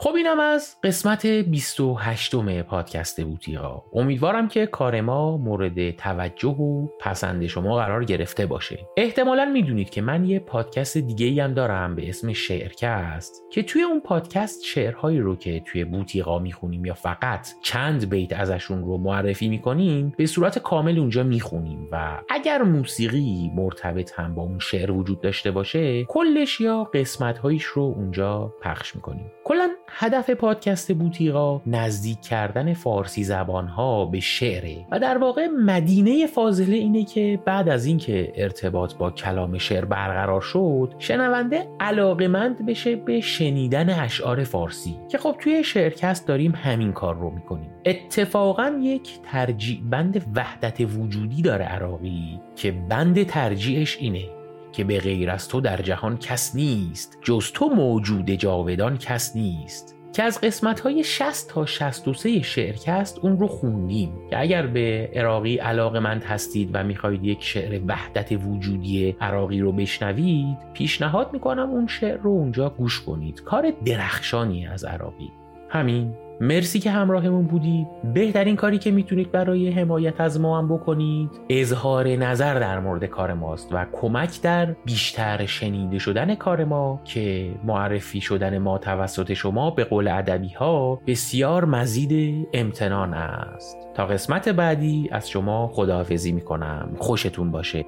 خب اینم از قسمت 28 م پادکست بوتیقا امیدوارم که کار ما مورد توجه و پسند شما قرار گرفته باشه. احتمالا می‌دونید که من یه پادکست دیگه ای هم دارم به اسم شعرکست که توی اون پادکست شعرهایی رو که توی بوتیقا می‌خونیم یا فقط چند بیت ازشون رو معرفی می‌کنیم به صورت کامل اونجا می‌خونیم و اگر موسیقی مرتبط هم با اون شعر وجود داشته باشه کلش یا قسمتهایش رو اونجا پخش می‌کنیم. کلا هدف پادکست بوتیقا نزدیک کردن فارسی زبانها به شعره و در واقع مدینه فاضله اینه که بعد از اینکه ارتباط با کلام شعر برقرار شد شنونده علاقمند بشه به شنیدن اشعار فارسی. که خب توی شعرکست داریم همین کار رو می‌کنیم. اتفاقا یک ترجیع بند وحدت وجودی داره عراقی که بند ترجیعش اینه. که به غیر از تو در جهان کس نیست جز تو موجود جاودان کس نیست. که از قسمت های 60 تا 63 شعرکست اون رو خوندیم. که اگر به عراقی علاقه مند هستید و می‌خواهید یک شعر وحدت وجودی عراقی رو بشنوید پیشنهاد می‌کنم اون شعر رو اونجا گوش کنید. کار درخشانی از عراقی. همین. مرسی که همراهمون بودید. بهترین کاری که می‌تونید برای حمایت از ما هم بکنید اظهار نظر در مورد کار ماست و کمک در بیشتر شنیده شدن کار ما که معرفی شدن ما توسط شما به قول ادبی ها بسیار مزید امتنان است. تا قسمت بعدی از شما خداحافظی می‌کنم. خوشتون باشه.